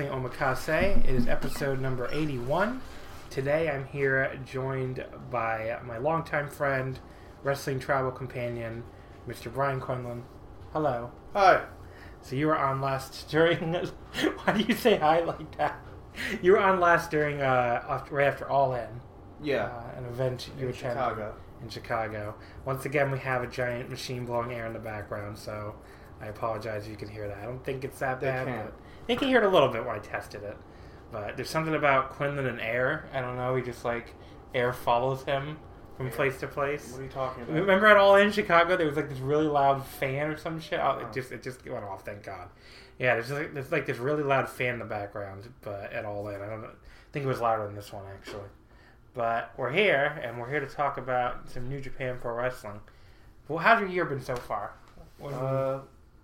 Wrestling Omakase. It is episode number 81. Today I'm here joined by my longtime friend, wrestling travel companion, Mr. Bryan Quinlan. Hello. Hi. So you were on last during. why do you say hi like that? You were on last during uh, right after All In. Yeah. Uh, an event you in attended Chicago. in Chicago. Once again, we have a giant machine blowing air in the background, so I apologize if you can hear that. I don't think it's that They bad. can't. But they think hear heard a little bit when I tested it. But there's something about Quinlan and air. I don't know. He just like air follows him from Air? place to place. What are you talking about? Remember at All In Chicago, there was like this really loud fan or some shit. Oh, Oh. it just it just went off. Thank God. Yeah, there's like, there's like this really loud fan in the background, but at All In, I don't know. I think it was louder than this one actually. But we're here, and we're here to talk about some New Japan Pro Wrestling. Well, how's your year been so far? What have you- Uh,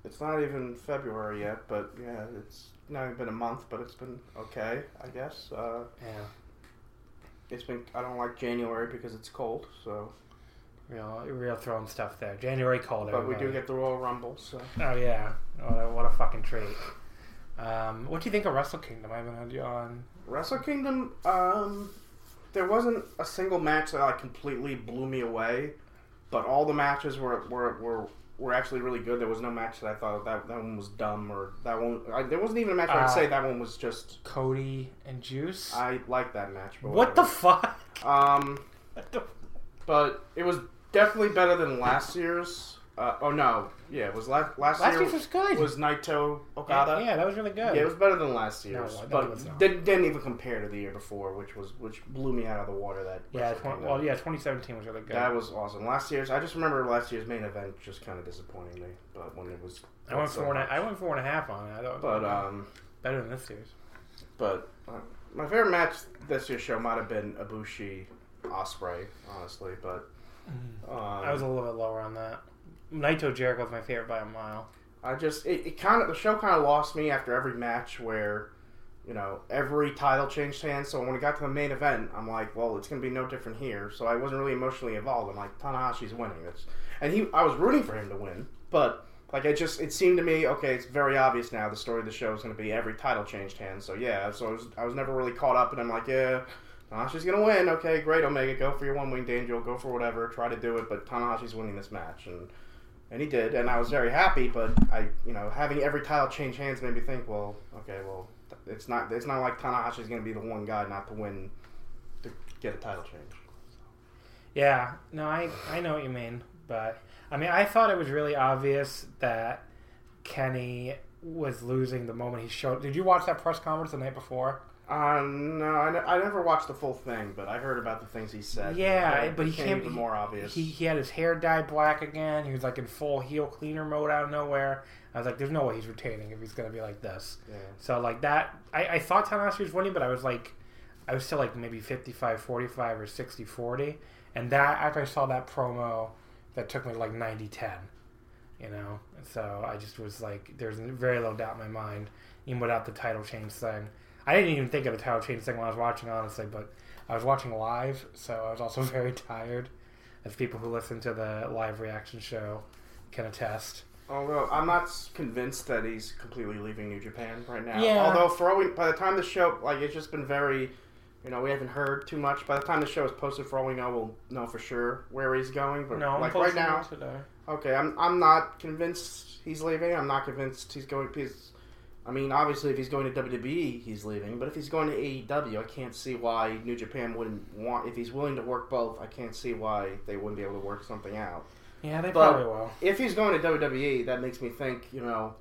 it's not even February yet, but yeah, it's not even been a month, but it's been okay, I guess. Uh, yeah, it's been. I don't like January because it's cold, so. real real throwing stuff there. January cold, But we do get the Royal Rumble, so. Oh yeah, what a, what a fucking treat. Um, what do you think of Wrestle Kingdom? I haven't had you on. Wrestle Kingdom. Um, there wasn't a single match that like completely blew me away, but all the matches were were, were were actually really good. There was no match that I thought that that one was dumb or that one. I, there wasn't even a match where I'd Uh, say that one was just. Cody and Juice. I like that match. But what the fuck? Um, but it was definitely better than last year's. Uh, oh no, yeah, it was last last, Last year year's was good. was Naito Okada. Yeah, that was really good. Yeah, it was better than last No, year's, I think it but was not. didn't, didn't even compare to the year before, which was which blew me out of the water. That Yeah, Wrestle twen- Kingdom. well, yeah, 2017 was really good. that was awesome. Last year's, I just remember last year's main event just kind of disappointing me, but when it was, I went so four and a, much. I went four and a half on it. I thought it but um, better than this year's. but uh, my favorite match this year's show might have been Ibushi Ospreay, honestly, but um, I was a little bit lower on that. Naito Jericho was my favorite by a mile. I just it, it kind of the show kind of lost me after every match where you know every title changed hands. So when it got to the main event, I'm like, well, it's gonna be no different here. So I wasn't really emotionally involved. I'm like, Tanahashi's winning. this, and he I was rooting for him to win, but like I just it seemed to me okay, it's very obvious now the story of the show is gonna be every title changed hands. So yeah, so I was I was never really caught up, and I'm like, yeah. Tanahashi's gonna win. Okay, great, Omega. Go for your one winged angel. Go for whatever. Try to do it. But Tanahashi's winning this match, and and he did, and I was very happy. But I, you know, having every title change hands made me think, well, okay, well, it's not it's not like Tanahashi's going to be the one guy not to win to get a title change. Yeah, no, I I know what you mean, but I mean, I thought it was really obvious that Kenny was losing the moment he showed. Did you watch that press conference the night before? Uh, no, I, ne- I never watched the full thing, but I heard about the things he said. Yeah, It but he became came even more obvious. He, he had his hair dyed black again. He was like in full heel cleaner mode out of nowhere. I was like, "There's no way he's retaining if he's gonna be like this." yeah. So like that, I, I thought Tanahashi was winning, but I was like, I was still like maybe 55-45 or 60-40. And that after I saw that promo, that took me to like 90-10. You know, so I just was like, there's very little doubt in my mind, even without the title change thing. I didn't even think of the title change thing when I was watching, honestly, but I was watching live, so I was also very tired. as people who listen to the live reaction show can attest. Although I'm not convinced that he's completely leaving New Japan right now. Yeah. Although for all we, by the time the show, like it's just been very, you know, we haven't heard too much. By the time the show is posted, for all we know, we'll know for sure where he's going. But No, I'm like right now, today. okay, I'm I'm not convinced he's leaving. I'm not convinced he's going. He's, I mean, obviously, if he's going to WWE, he's leaving. But if he's going to AEW, I can't see why New Japan wouldn't want. If he's willing to work both, I can't see why they wouldn't be able to work something out Yeah, they But- probably will. if he's going to WWE, that makes me think, you know,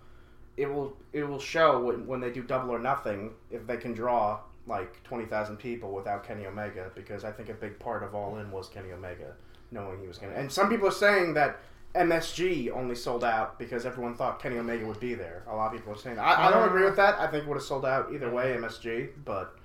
it will it will show when, when they do double or nothing if they can draw like twenty thousand people without Kenny Omega because I think a big part of All In was Kenny Omega knowing he was going to. And some people are saying that MSG only sold out because everyone thought Kenny Omega would be there. A lot of people are saying I, I don't uh, agree with that. I think it would have sold out either way, MSG. But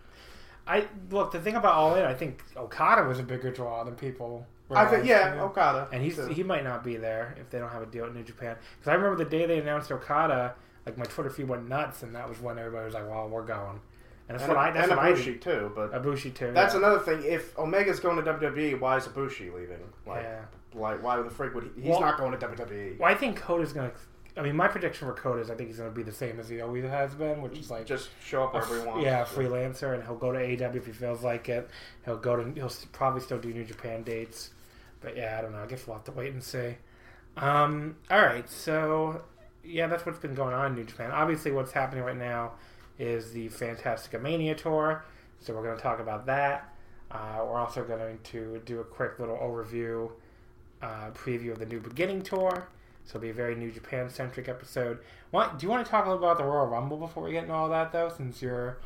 I look the thing about All In. I think Okada was a bigger draw than people. I think yeah? Okada and he's too. he might not be there if they don't have a deal with New Japan. Because I remember the day they announced Okada, like my Twitter feed went nuts, and that was when everybody was like, "Well, we're going." And that's and, what I that's and what I Ibushi did. too, but Ibushi too. That's yeah. another thing. If Omega's going to WWE, why is Ibushi leaving? Like, Yeah. Like why the frig would he? He's Well- not going to. WWE. Well, I think Okada's gonna. I mean, my prediction for Okada is I think he's gonna be the same as he always has been, which is like Just show up wherever he wants. yeah, freelancer, and he'll go to AEW if he feels like it. He'll go to. He'll probably still do New Japan dates, but yeah, I don't know. I guess we'll have to wait and see. Um, all right, so yeah, that's what's been going on in New Japan. Obviously, what's happening right now is the Fantasticamania tour, so we're going to talk about that. Uh, we're also going to do a quick little overview, uh, preview of the New Beginning tour. So it'll be a very New Japan centric episode. What do you want to talk a little about the Royal Rumble before we get into all that though? Since you're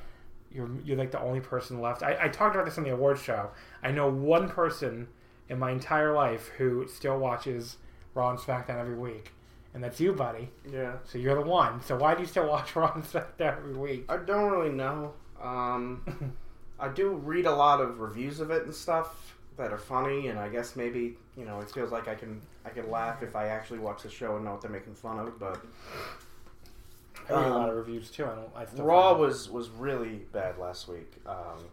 you're you're like the only person left. I, I talked about this on the awards show. I know one person in my entire life who still watches Raw and SmackDown every week, and that's you, buddy. yeah. So you're the one. So why do you still watch Raw and SmackDown every week? I don't really know. Um, I do read a lot of reviews of it and stuff that are funny, and I guess maybe you know it feels like I can I can laugh if I actually watch the show and know what they're making fun of. But I read a lot Um, of reviews too. I don't. I still Raw was was really bad last week um,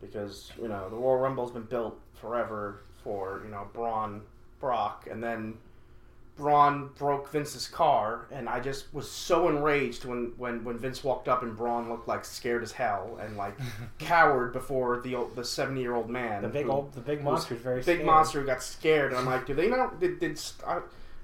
because you know the Royal Rumble's been built forever for you know Braun, Brock, and then Braun broke Vince's car, and I just was so enraged when when when Vince walked up and Braun looked like scared as hell and like cowered before the old, the seventy year old man. the big who- old the big monster very big scared. monster who got scared. And I'm like, do they know? Did, did I,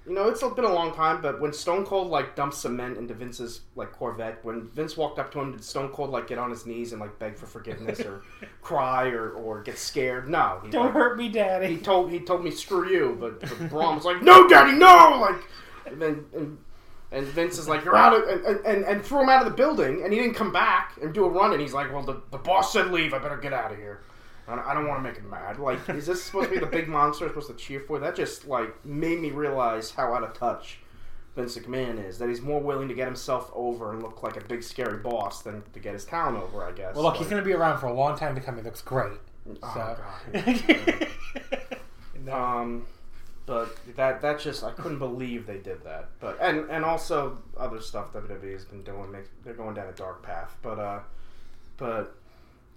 you know? It's been a long time, but when Stone Cold like dumped cement into Vince's like Corvette, when Vince walked up to him, did Stone Cold like get on his knees and like beg for forgiveness or cry or, or get scared? No, he, Don't like, hurt me, Daddy. he told he told me screw you, but, but Braun was like, no, Daddy, no, like, and then. And, and Vince is like, "You're out of," and, and, and threw him out of the building, and he didn't come back and do a run. And he's like, "Well, the, the boss said leave. I better get out of here." I don't, I don't want to make him mad. Like, is this supposed to be the big monster I'm supposed to cheer for? That just like made me realize how out of touch Vince McMahon is. That he's more willing to get himself over and look like a big scary boss than to get his town over. I guess. Well, look, Like, he's going to be around for a long time to come. He looks great. Oh, So. God. No. Um, but that that just I couldn't believe they did that. But and and also other stuff WWE has been doing. Makes, they're going down a dark path. But uh, but.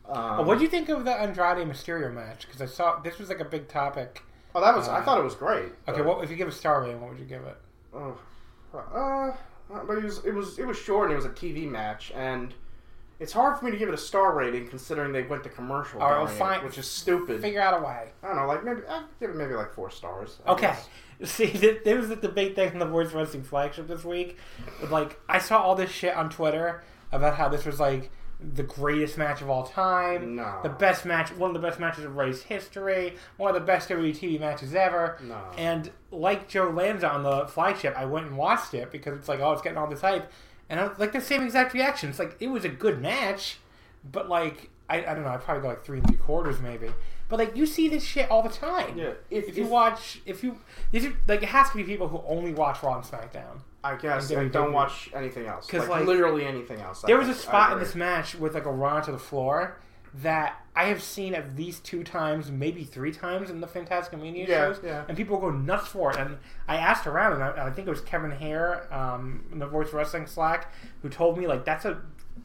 Um, what do you think of the Andrade Mysterio match? Because I saw this was like a big topic. Oh, that was. I uh, thought it was great. Okay, but- well, if you give a star rating, what would you give it? Oh, uh, but it was it was it was short and it was a TV match and it's hard for me to give it a star rating considering they went to commercial, All right, well, it, fine. which is stupid. Figure out a way. I don't know, like maybe I'd give it maybe like four stars. I Okay. guess. See, th- there was the debate thing on the Voice Wrestling flagship this week. Like, I saw all this shit on Twitter about how this was like the greatest match of all time, No. the best match, one of the best matches of race history, one of the best WWE matches ever. No. And like Joe Lanza on the flagship, I went and watched it because it's like, oh, it's getting all this hype, and I was like the same exact reaction. It's like it was a good match, but like I, I don't know, I'd probably go like three and three quarters maybe. But like you see this shit all the time. Yeah, if- If, you if- watch, if you these are like it has to be people who only watch Raw and SmackDown. I guess And and don't WWE. watch anything else. 'Cause, Like, like, literally anything else. There I was a think. I spot in this match with like a run to the floor that I have seen at least two times, maybe three times in the Fantasticamania Yeah, shows, yeah. and people go nuts for it. And I asked around, and I, I think it was Kevin Hare um, in the Voice Wrestling Slack who told me like that's a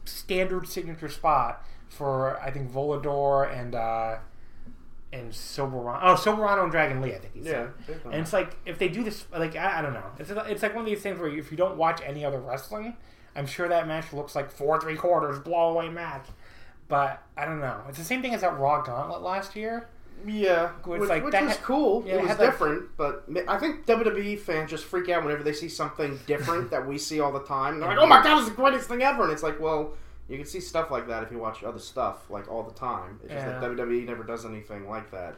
standard signature spot for I think Volador and uh, and Soberano. Oh, Soberano and Dragon Lee, I think he Yeah, said. they've done And it's like if they do this, like I, I don't know, it's it's like one of these things where if you don't watch any other wrestling, I'm sure that match looks like four three quarters blow away match. But I don't know. It's the same thing as that Raw Gauntlet last year. Yeah, which, like which that was had- cool. yeah, it it was had, like- different, but I think WWE fans just freak out whenever they see something different that we see all the time. And they're like, "Oh my god, it's the greatest thing ever!" And it's like, well, you can see stuff like that if you watch other stuff like all the time. It's just that WWE never does anything like that,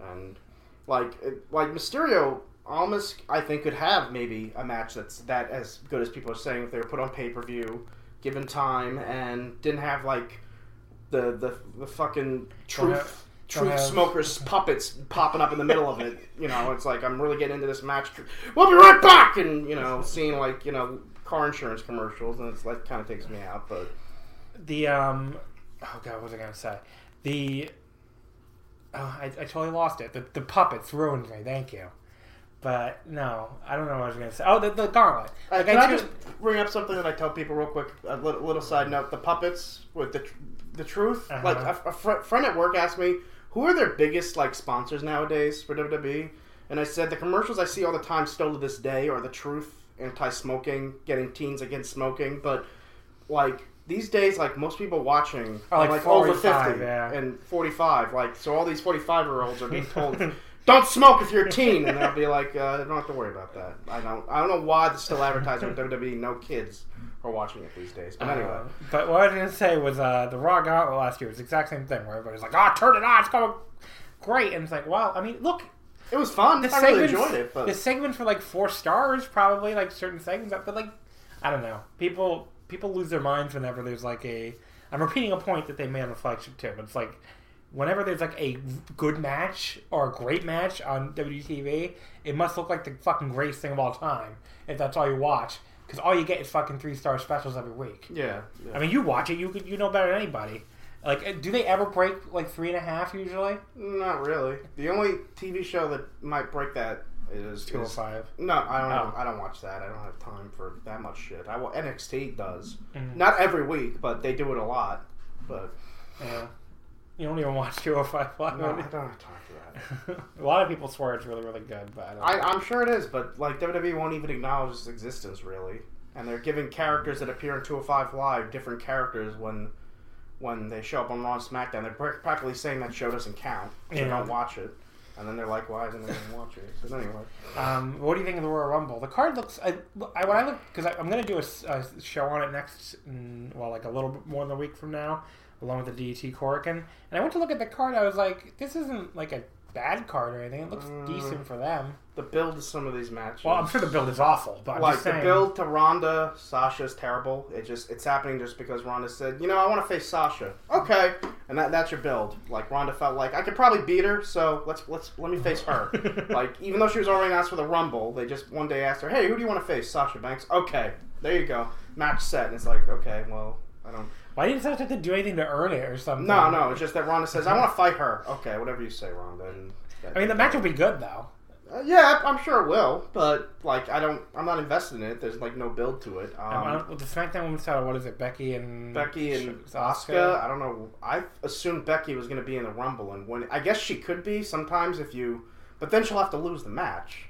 and like it, like Mysterio. Almost, I think, could have maybe a match that's that as good as people are saying if they were put on pay per view, given time, and didn't have like the the, the fucking truth truth smokers puppets popping up in the middle of it. You know, it's like I'm really getting into this match. We'll be right back, and you know, seeing like you know car insurance commercials, and it's like kind of takes me out. But The um, oh god, what was I gonna say? The oh, I, I totally lost it. The the puppets ruined me. Thank you. But no, I don't know what I was gonna say. Oh, the, the gauntlet. uh, Like, can I too- just bring up something that I tell people real quick? A little, little side note: the puppets with the tr- the truth. Uh-huh. Like a, a fr- friend at work asked me, who are their biggest like sponsors nowadays for WWE? And I said the commercials I see all the time, still to this day, are the truth, anti-smoking, getting teens against smoking. But like these days, like most people watching Are, like, like, over fifty yeah. and forty-five. Like so, all these forty-five-year-olds are being told. Don't smoke if you're a teen, and they'll be like, uh, "Don't have to worry about that." I don't. I don't know why they're still advertising on WWE. No kids are watching it these days. But anyway, Uh, but what I was gonna say was uh, the Raw Gauntlet last year was the exact same thing where everybody's like, "Oh, turn it on, it's going great," and it's like, well, I mean, look, it was fun. the I really enjoyed it, but the segments were like four stars, probably like certain segments, but like, I don't know, people people lose their minds whenever there's like a. I'm repeating a point that they made on the flagship too, but it's like. Whenever there's like a good match or a great match on WTV, it must look like the fucking greatest thing of all time if that's all you watch. Because all you get is fucking three star specials every week. yeah, yeah. I mean, you watch it, you could, you know better than anybody. Like, do they ever break like three and a half usually? not really. The only TV show that might break that is Two or is- five. No, I don't. Oh. I don't watch that. I don't have time for that much shit. I wa- NXT does Mhm. not every week, but they do it a lot. But Yeah. You don't even watch two or five live. no, I don't have time for that. a lot of people swear it's really, really good, but I don't. I, I'm sure it is, but like WWE won't even acknowledge its existence really, and they're giving characters that appear in 205 Live different characters when when they show up on Raw and SmackDown. They're practically saying that show doesn't count. So Yeah. don't watch it. And then they're like, "Why isn't anyone watching it?" So anyway, Um, what do you think of the Royal Rumble? The card looks. I, I when I look because I'm going to do a show on it next. mm, Well, like a little bit more than a week from now, along with the DT Corkin. And I went to look at the card. I was like, this isn't like a bad card or anything. It looks Mm. decent for them. the build of some of these matches. Well, I'm sure the build is awful, but I'm like the build to Ronda, Sasha's terrible. It just it's happening just because Ronda said, you know, I want to face Sasha. Okay, and that that's your build. Like Ronda felt like I could probably beat her, so let's let's let me face her. like even though she was already asked for the Rumble, they just one day asked her, hey, who do you want to face? Sasha Banks. Okay, there you go, match set. And it's like, okay, well, I don't. Why didn't Sasha have to do anything to earn it or something? No, no, it's just that Ronda says, I want to fight her. Okay, whatever you say, Ronda. And I mean, the match will be good though. Uh, yeah, I'm sure it will, but like I don't, I'm not invested in it. There's like no build to it. Um, Um, with the SmackDown Women's title, what is it? Becky and Becky and Oscar. Asuka. I don't know. I assumed Becky was going to be in the Rumble and when I guess she could be sometimes if you, but then she'll have to lose the match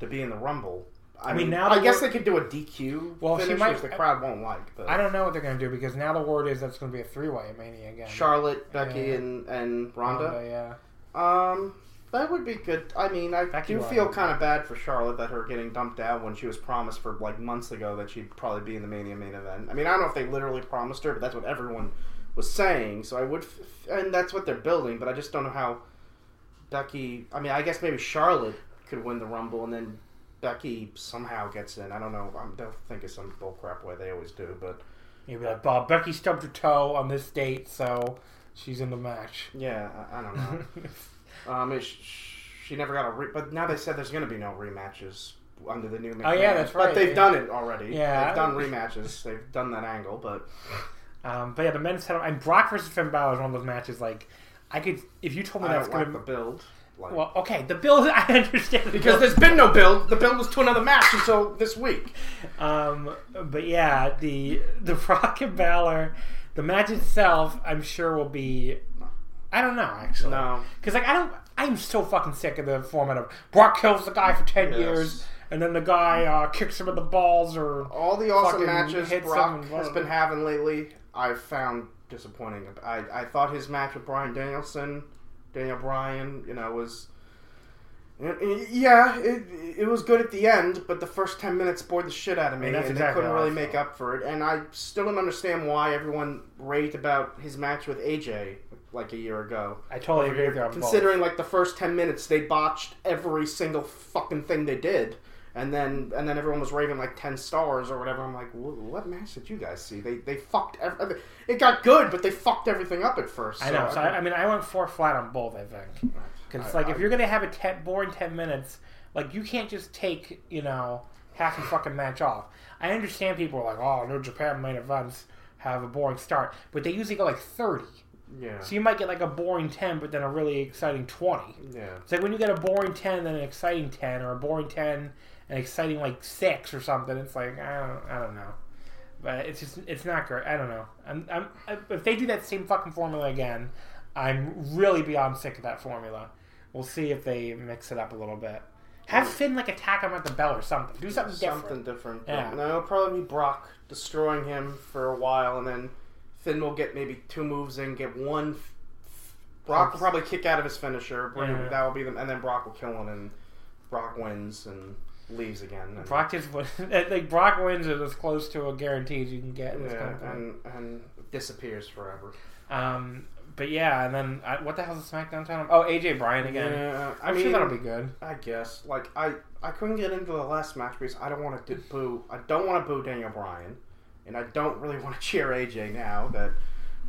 to be in the Rumble. I, mean, mean, now I guess they could do a DQ Well, she finish, might- which the crowd won't like. But I don't know what they're gonna do because now the word is that's gonna be a three way Mania again. Charlotte, Becky, Yeah. and and Ronda. Ronda, yeah. Um, that would be good. I mean, I Becky do feel kind of bad for Charlotte that her getting dumped out when she was promised for like months ago that she'd probably be in the Mania main event. I mean, I don't know if they literally promised her, but that's what everyone was saying. So I would, f- and that's what they're building. But I just don't know how Becky. I mean, I guess maybe Charlotte could win the Rumble, and then Becky somehow gets in. I don't know. I don't think it's some bullcrap way they always do, but You'd be like, Bob, Becky stubbed her toe on this date, so she's in the match. yeah, I, I don't know. Um, it, she never got a re- but now they said there's going to be no rematches under the new. Oh, yeah, that's that's But they've Yeah. done it already. Yeah. they've done rematches. they've done that angle, but um, but yeah, the men's title and Brock versus Finn Balor is one of those matches. Like, I could if you told me I that's don't like gonna the build. Like, well, okay, the build I understand because there's been no build. The build was to another match until this week. Um, but yeah, the the Brock and Balor, the match itself, I'm sure will be. I I don't know actually. No. because like I don't. I'm so fucking sick of the format of Brock kills the guy for ten Yes. years, and then the guy uh, kicks him in the balls or All the awesome matches Brock has been having lately, I've found disappointing. I, I thought his match with Bryan Danielson, Daniel Bryan, you know, was. Yeah, it, it was good at the end, but the first 10 minutes bored the shit out of me, And and, that's they couldn't really make up for it. And I still don't understand why everyone raved about his match with AJ like a year ago. I totally agree with you on both. Considering like the first ten minutes, they botched every single fucking thing they did, and then and then everyone was raving like ten stars or whatever. I'm like, what match did you guys see? They they fucked. Every, it got good, but they fucked everything up at first. I know. So I, I mean, I went four flat on both. I think because like I- if you're gonna have a ten, boring ten minutes, like you can't just take you know half a fucking match off. I understand people are like, oh, no Japan main events have a boring start, but they usually go like thirty. yeah, So you might get like a boring ten, but then a really exciting twenty. yeah. It's like when you get a boring ten, then an exciting ten, or a boring ten, an exciting like six or something. It's like I don't, I don't know, but it's just it's not great. I don't know. I'm, I'm I, if they do that same fucking formula again, I'm really beyond sick of that formula. We'll see if they mix it up a little bit. Have Finn like attack him at the bell or something. Do something, Something different. different. Yeah. No, it'll probably be Brock destroying him for a while, and then Finn will get maybe two moves in, get one. Brock will probably kick out of his finisher. Yeah. That will be them, and then Brock will kill him, and Brock wins and leaves again. Brock just like Brock wins is as close to a guarantee as you can get. in this yeah, and and disappears forever. Um, but yeah, and then I, what the hell's the SmackDown title? Oh, AJ Bryan again. Yeah, I I'm mean, sure that'll be good. I guess. Like I, I couldn't get into the last match because I don't want to boo. I don't want to boo Daniel Bryan, and I don't really want to cheer AJ now. That,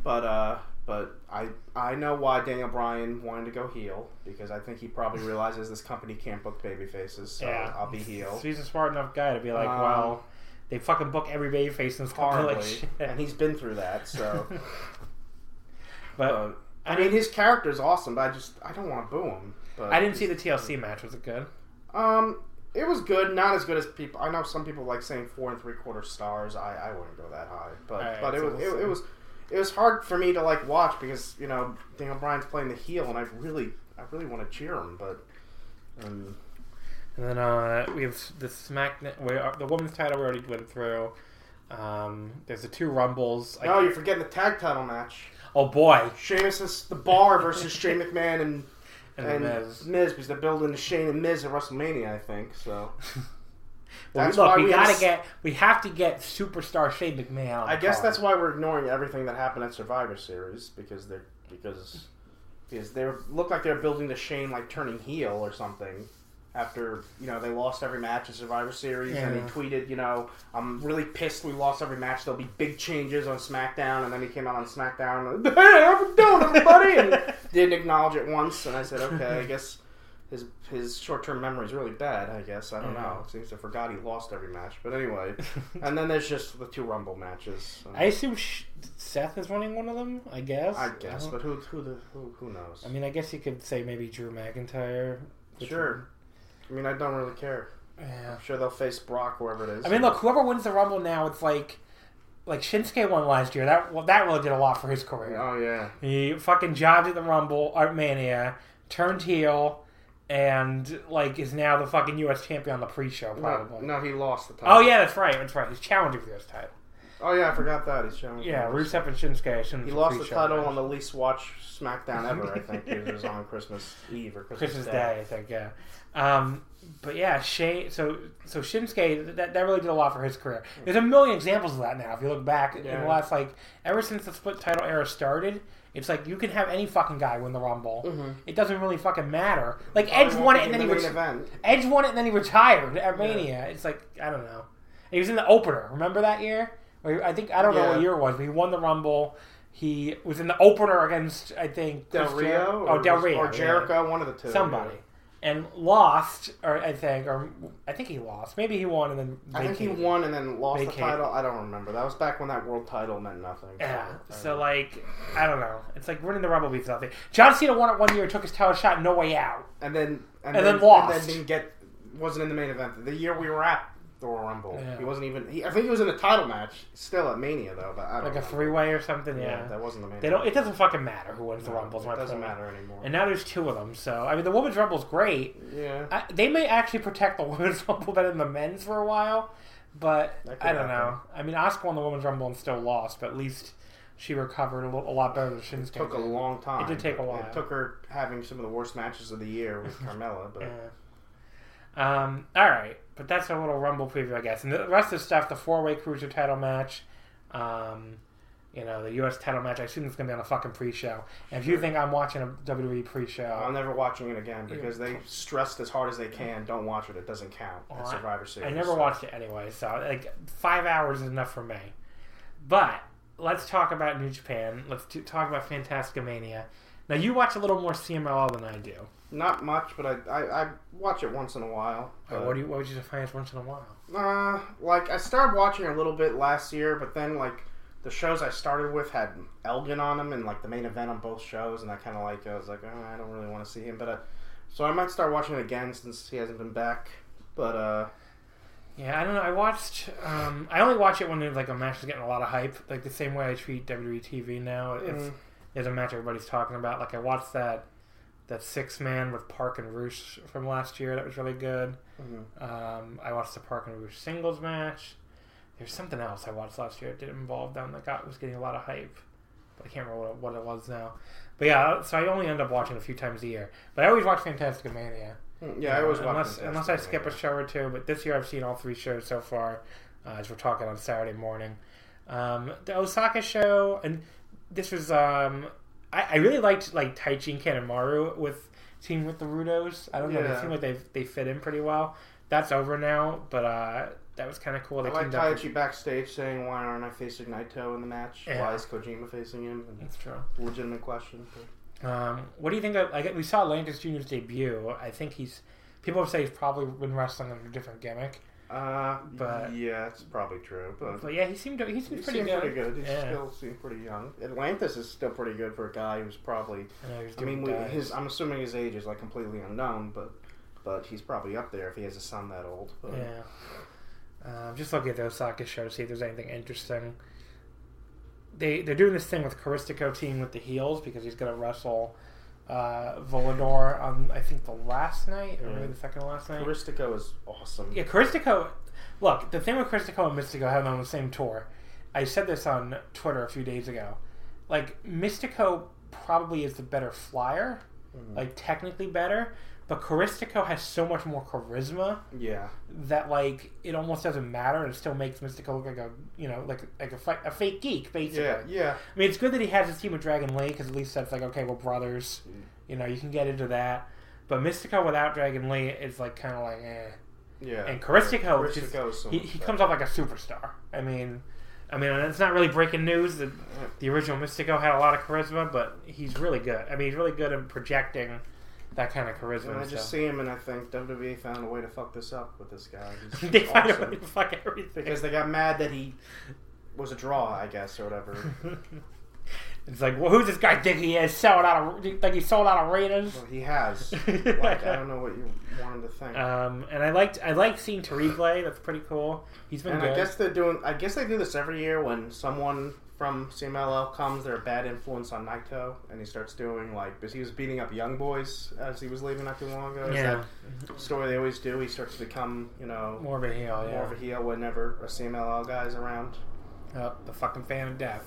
but uh, but I I know why Daniel Bryan wanted to go heel because I think he probably realizes this company can't book baby faces. So Yeah. I'll be heel. So he's a smart enough guy to be like, Um, well, they fucking book every babyface in this company like shit. and he's been through that. So, but uh, I mean, his character is awesome, but I just I don't want to boo him. But I didn't see the TLC match. Was it good? Um, it was good. Not as good as people. I know some people like saying four and three quarter stars. I, I wouldn't go that high, but Alright, but it was it, it was it was hard for me to like watch because you know Daniel Bryan's playing the heel, and I really I really want to cheer him, but um, And then uh, we have the Smack. We, uh, the women's title we already went through. Um, there's the two rumbles. I- you're forgetting the tag title match. oh boy, Sheamus is the Bar versus Shane McMahon and and, and Miz. Miz because they're building the Shane and Miz at WrestleMania, I think. So Well, That's look, why we, we gotta had- get. We have to get superstar Shane McMahon. On I guess card. that's why we're ignoring everything that happened at Survivor Series because they're because because they were, looked like they're building the Shane like turning heel or something after you know they lost every match at Survivor Series and he tweeted you know I'm really pissed we lost every match there'll be big changes on SmackDown and then he came out on SmackDown hey how we doing everybody and didn't acknowledge it once and I said okay I guess. His, his short term memory is really bad, I guess. I don't Yeah. know. It seems to forgot he lost every match. But anyway. and then there's just the two Rumble matches. I assume Sh- Seth is running one of them. I guess. I guess, don't- but who who the, who who knows? I mean, I guess you could say maybe Drew McIntyre. sure. I mean, I don't really care. Yeah. I'm sure they'll face Brock, whoever it is. I mean, look, whoever wins the Rumble now, it's like, like Shinsuke won last year. That well, that really did a lot for his career. Oh yeah. He fucking jobbed at the Rumble, Art Mania, turned heel, and like is now the fucking U.S. champion on the pre-show. Probably. no, he lost the title. Oh yeah, that's right. That's right. He's challenging for this title. Oh yeah, I forgot that. He's showing. Yeah, Rusev and Shinsuke. Shouldn't He lost the title match. on the least watched SmackDown ever. I think it was on Christmas Eve or Christmas, Christmas Day, I think. Yeah. Um, but yeah, Shane. So so Shinsuke that, that really did a lot for his career. There's a million examples of that now. If you look back in the last like ever since the split title era started, it's like you can have any fucking guy win the Rumble. Mhm. It doesn't really fucking matter. Like Edge won it and then the he ret- event. Edge won it and then he retired at Mania. It's like I don't know. He was in the opener. Remember that year? I think I don't know what year it was, but he won the Rumble. He was in the opener against I think Del Rio Jer- or, oh Del Rio or yeah. Jericho, one of the two. somebody, and lost, or I think, or I think he lost. Maybe he won and then I think he won and then lost Vacated. the title. I don't remember. That was back when that world title meant nothing. Yeah. So know. Uh, like, I don't know. It's like winning the Rumble beats nothing. John Cena won it one year, took his title shot, no way out. and then and, and then, then lost. and then didn't get wasn't in the main event the year we were at Royal Rumble. Yeah. He wasn't even. He, I think he was in a title match still at Mania though, but I don't like a know. three way or something. Yeah, Yeah, that wasn't the main. they don't. It doesn't fucking matter who wins the No, rumbles. It doesn't point. matter anymore. And now there's two of them. So I mean, the women's rumble's great. yeah, I, they may actually protect the women's rumble better than the men's for a while, but I don't happen. know. I mean, Asuka won the women's rumble and still lost, but at least she recovered a, little, a lot better than Shinsuke. took a long time. It did take a while. It took her having some of the worst matches of the year with Carmella, but Yeah. Um, all right, but that's a little Rumble preview, I guess. And the rest of the stuff, the four-way cruiser title match, um, you know, the U.S. title match. I assume it's gonna be on a fucking pre-show. And if you think I'm watching a WWE pre-show, I'm never watching it again because they stressed as hard as they can. Don't watch it; it doesn't count Well, at Survivor Series. I never so- watched it anyway, so like five hours is enough for me. But let's talk about New Japan. Let's t- talk about Fantasticamania. Now you watch a little more CMLL than I do. Not much, but I, I, I watch it once in a while. Uh, what do you? What would you define as once in a while? Uh, like I started watching a little bit last year, but then like the shows I started with had Elgin on them and like the main event on both shows, and I kind of like I was like oh, I don't really want to see him, but uh, so I might start watching it again since he hasn't been back. But uh, Yeah, I don't know. I watched. Um, I only watch it when there's like a match is getting a lot of hype, like the same way I treat WWE TV now. If mm, there's a match everybody's talking about, like I watched that that six man with Park and Rush from last year. That was really good. mhm. Um, I watched the Park and Rush singles match. There's something else I watched last year that didn't involve them that got was getting a lot of hype, but I can't remember what it, what it was now. But yeah, so I only end up watching a few times a year. But I always watch Fantasticamania. Mm, yeah, I always watch unless Fantastic unless I skip a show or two. But this year I've seen all three shows so far, uh, as we're talking on Saturday morning. Um, the Osaka show, and this was um, I, I really liked like Taichi and Kanemaru with team with the Rudos. I don't know, they Yeah. seem like they they fit in pretty well. That's over now, but uh, that was kind of cool. They I like up. with- backstage saying, "Why aren't I facing Naito in the match? Yeah. Why is Kojima facing him?" And That's true. legitimate question. but- Um, what do you think of? Like, we saw Atlantis Junior's debut. I think he's. People have said he's probably been wrestling under a different gimmick. Uh, But- yeah, it's probably true, but. But yeah, he seemed he He seemed seems pretty good. pretty good. He Yeah. still seemed pretty young. Atlantis is still pretty good for a guy who's probably. I, know, he was I mean, we, his. I'm assuming his age is like completely unknown, but but he's probably up there if he has a son that old. But, Yeah. Um, just looking at the Osaka show to see if there's anything interesting. They they're doing this thing with Caristico team with the heels because he's gonna wrestle uh, Volador on I think the last night or maybe the second to last night. Caristico is awesome. Yeah, Caristico. Look, the thing with Caristico and Místico having on the same tour, I said this on Twitter a few days ago. Like Místico probably is the better flyer, Mhm. like technically better, but Caristico has so much more charisma Yeah, that like it almost doesn't matter and it still makes Místico look like a you know like like a, fi- a fake geek basically. yeah, yeah. I mean, it's good that he has his team with Dragon Lee because at least that's like okay, we're brothers. You know, you can get into that. But Místico without Dragon Lee is like kind of like eh. Yeah, And Caristico, which is- Caristico is so He, he comes off like a superstar. I mean, I mean, it's not really breaking news that the original Místico had a lot of charisma, but he's really good. I mean, he's really good at projecting that kind of charisma. And I just see him, and I think WWE found a way to fuck this up with this guy. They find a way to fuck everything. because they got mad that he was a draw, I guess, or whatever. it's like, well, who's this guy think he is? Selling out of like he sold out of arenas. well, he has. like I don't know what you wanted to think. Um, and I liked I liked seeing Tariq play. That's pretty cool. He's been and good. I guess they're doing. I guess they do this every year when someone from CMLL comes. They're a bad influence on Naito, and he starts doing like because he was beating up young boys as he was leaving not too long ago. Yeah, that story they always do. He starts to become you know more of a heel. Yeah. more of a heel whenever a CMLL guy's around. Oh, the fucking fan of death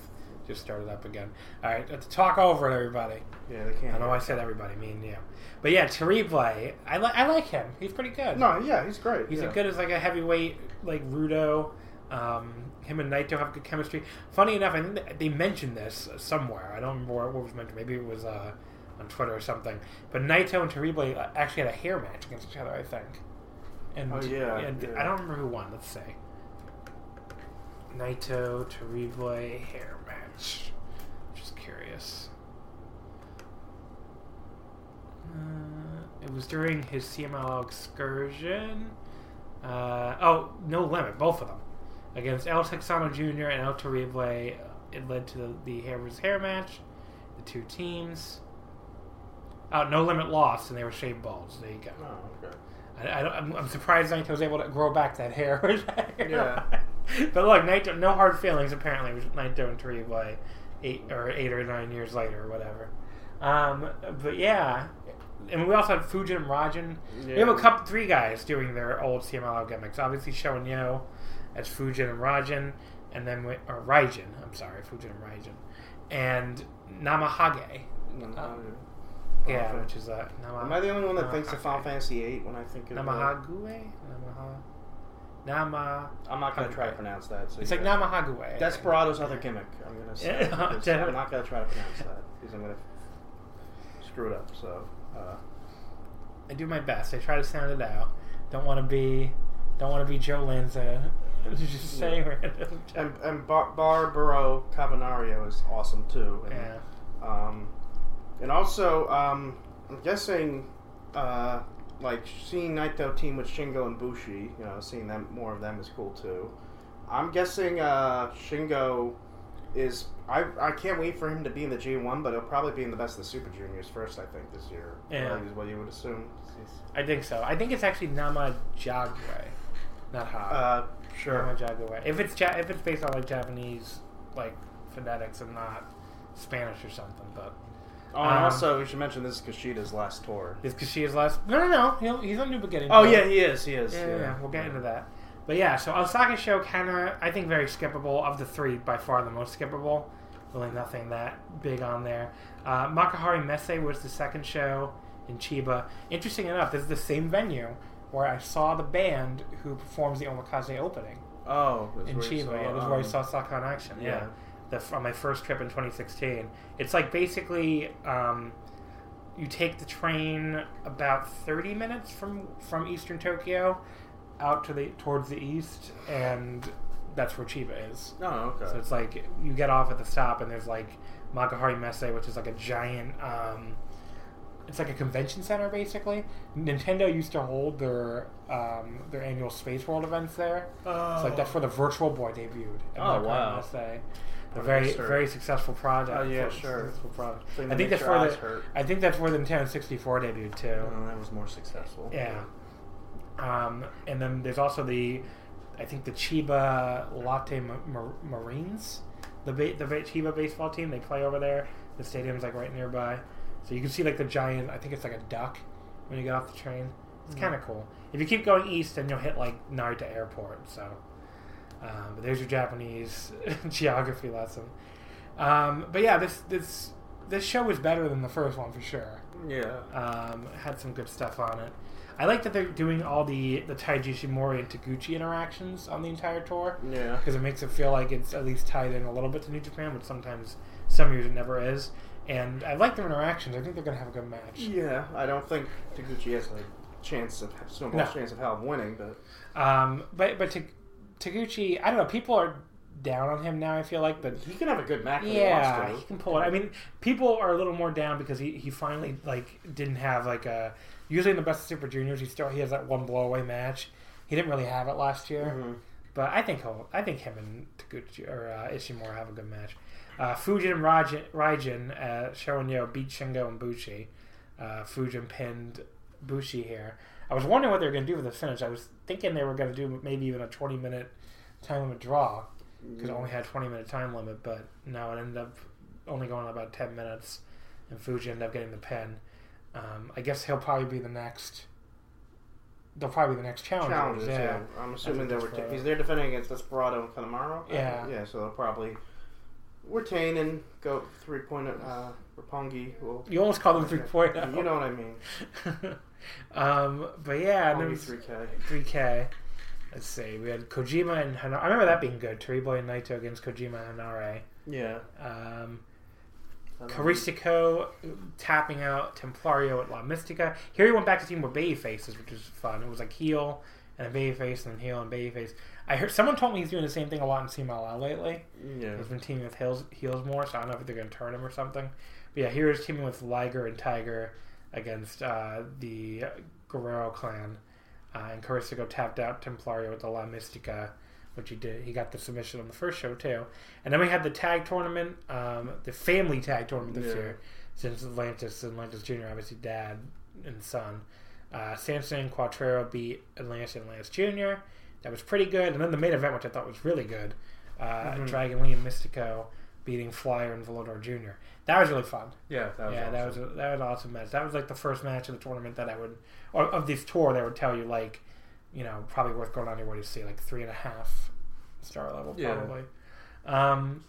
just started up again. All right, let's talk over it, everybody. Yeah, they can't. I know I said everybody, me and you. But yeah, Terrible I, li- I like him. He's pretty good. No, yeah, he's great. He's yeah. as good as like a heavyweight like Rudo. Um, him and Naito have good chemistry. Funny enough, I think they mentioned this somewhere. I don't remember where it was mentioned. Maybe it was uh, on Twitter or something. But Naito and Terrible actually had a hair match against each other, I think. And, Oh, yeah, and yeah. I don't remember who won. Let's see. Naito Terrible hair match. Just curious. Uh, it was during his CMLL excursion. Uh, oh, no limit, both of them. Against El Texano Jr. and El Terrible, it led to the, the hair versus hair match. The two teams. Oh, no limit lost, and they were shaved balls. There you go. Oh, okay. I, I don't, I'm, I'm surprised Naito was able to grow back that hair. Yeah. but look, Naito, no hard feelings apparently with Naito and Terrible eight or eight or nine years later or whatever. Um, but yeah, and we also had Fujin and Rajan. We have a couple, three guys doing their old CMLL gimmicks. Obviously, Sho and Yo as Fujin and Rajan, and then we, or Raijin. I'm sorry, Fujin and Raijin, and Namahage. Uh, Yeah, which is uh, Nama, Am I the only one that thinks of Final Fantasy VIII when I think of uh, Namahague? Namaha. Nama. I'm not gonna try to pronounce that. So It's like guys- Namahague. Desperado's other gimmick. I'm gonna say. I'm not gonna try to pronounce that because I'm gonna screw it up. So. Uh, I do my best. I try to sound it out. Don't want to be, don't want to be Joe Lanza. Just saying random. and and Bar- Barbaro Cavernario is awesome too. And, Yeah. Um, and also, um, I'm guessing, uh, like seeing Naito team with Shingo and Bushi, you know, seeing them more of them is cool too. I'm guessing uh, Shingo is. I, I can't wait for him to be in the G1, but he'll probably be in the best of the Super Juniors first. I think this year. Yeah. Like, is what you would assume. I think so. I think it's actually Nama Jagwe, not Ha. Uh, sure. Jagwe. If it's ja- if it's based on like Japanese like phonetics and not Spanish or something, but Oh, and Um, also we should mention this is Kushida's last tour. is Kushida's last? No, no, no. He'll, he's on New Beginning. Oh yeah, he is. He is. Yeah, yeah, yeah. We'll get into that. But yeah, so Osaka show kind of, I think, very skippable. Of the three, by far the most skippable. Really nothing that big on there. Uh, Makuhari Messe was the second show in Chiba. Interesting enough, this is the same venue where I saw the band who performs the Omakase opening Oh, in Chiba. saw, yeah, this is where I um, saw Saka in action. Yeah, yeah. The, on my first trip in 2016. It's like basically um, you take the train about 30 minutes from from Eastern Tokyo out to the towards the east, and that's where Chiba is. Oh, okay. So it's like you get off at the stop, and there's like Makuhari Messe, which is like a giant. Um, it's like a convention center, basically. Nintendo used to hold their um, their annual Space World events there. It's like that's where the Virtual Boy debuted. at Oh, Makuhari wow. Messe. A Oh, very yes, very successful project. Oh, yeah, Successful sure. project. Thing I think makes that's your where eyes the hurt. I think that's where the Nintendo 64 debuted too. Oh, that was more successful. Yeah. Um, and then there's also the, I think the Chiba Lotte Ma- Mar- Marines, the ba- the Chiba baseball team. They play over there. The stadium's like right nearby, so you can see like the giant. I think it's like a duck when you get off the train. It's kind of cool. If you keep going east, then you'll hit like Narita Airport. So, um, but there's your Japanese geography lesson. Um, but yeah, this this this show was better than the first one for sure. Yeah. Um, had some good stuff on it. I like that they're doing all the the Taiji Ishimori and Taguchi interactions on the entire tour Yeah. because it makes it feel like it's at least tied in a little bit to New Japan, but sometimes some years it never is. And I like their interactions. I think they're gonna have a good match. Yeah. I don't think Taguchi has a chance of snowball No. chance of hell of winning, but Um, but but Ta- Taguchi, I don't know. People are down on him now. I feel like, but he can have a good match. Yeah, he he to. can pull it. I mean, people are a little more down because he, he finally like didn't have like a. Usually in the best of Super Juniors, he still he has that one blowaway match. He didn't really have it last year, Mhm. but I think he'll. I think him and Taguchi or uh, Ishimori have a good match. Uh, Fujin and Raijin, Raijin uh, and beat Shingo and Bushi. Uh, Fujin pinned Bushi here. I was wondering what they were going to do with the finish. I was thinking they were going to do maybe even a 20 minute time limit draw because it only had 20 minute time limit, but now it ended up only going about 10 minutes, and Fuji ended up getting the pin. Um, I guess he'll probably be the next. They'll probably be the next challenger. Challenges, yeah. yeah. I'm assuming they were. Desperado. he's there defending against Desperado and Kanemaru. Yeah. Yeah. So they'll probably retain and go three point. Uh, Roppongi will. You almost call them three point. You know what I mean. um, but yeah, and Roppongi three K. 3K. Let's see. We had Kojima and Henare. I remember that being good. Terrible and Naito against Kojima and Henare. Yeah. Um. Caristico tapping out Templario at La Mística. Here he went back to team with baby faces, which was fun. It was like heel and a baby face, and then heel and baby face. I heard someone told me he's doing the same thing a lot in CMLL lately. Yeah. He's been teaming with heels, heels more, so I don't know if they're going to turn him or something. But yeah, here he's teaming with Liger and Tiger against uh, the Guerrero clan. Uh, and Caristico tapped out Templario with the La Mística, which he did. He got the submission on the first show, too. And then we had the tag tournament, um, the family tag tournament this Yeah. year, since Atlantis and Atlantis Jr., obviously dad and son. Uh, Samson and Cuatrero beat Atlantis and Atlantis Jr. That was pretty good. And then the main event, which I thought was really good, uh, Mm-hmm. Dragon Lee and Místico beating Flyer and Volador Jr. That was really fun. Yeah, that was yeah, that was awesome. a, that was an awesome match. That was like the first match of the tournament that I would, or of this tour, that would tell you like, you know, probably worth going on your way to see, like three and a half star level, Yeah. probably. Um,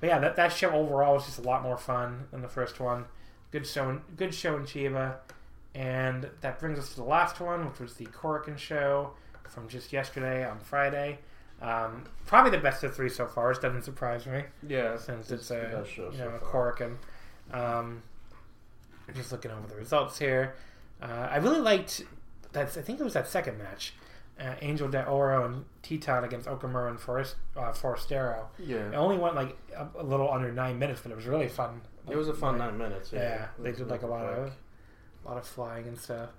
but yeah, that that show overall was just a lot more fun than the first one. Good show, in, good show in Chiba, and that brings us to the last one, which was the Korakuen show from just yesterday on Friday. Um, probably the best of three so far. It doesn't surprise me yeah, since it's it's, a show you so know a. Korakuen. Um, just looking over the results here, uh, I really liked that. I think it was that second match, uh, Angel de Oro and Titan against Okamura and Forest, uh, Forastero. It only went like a, a little under nine minutes, but it was really fun. it was a fun Like, nine minutes. Yeah, Yeah, they did like a lot quick. of a lot of flying and stuff.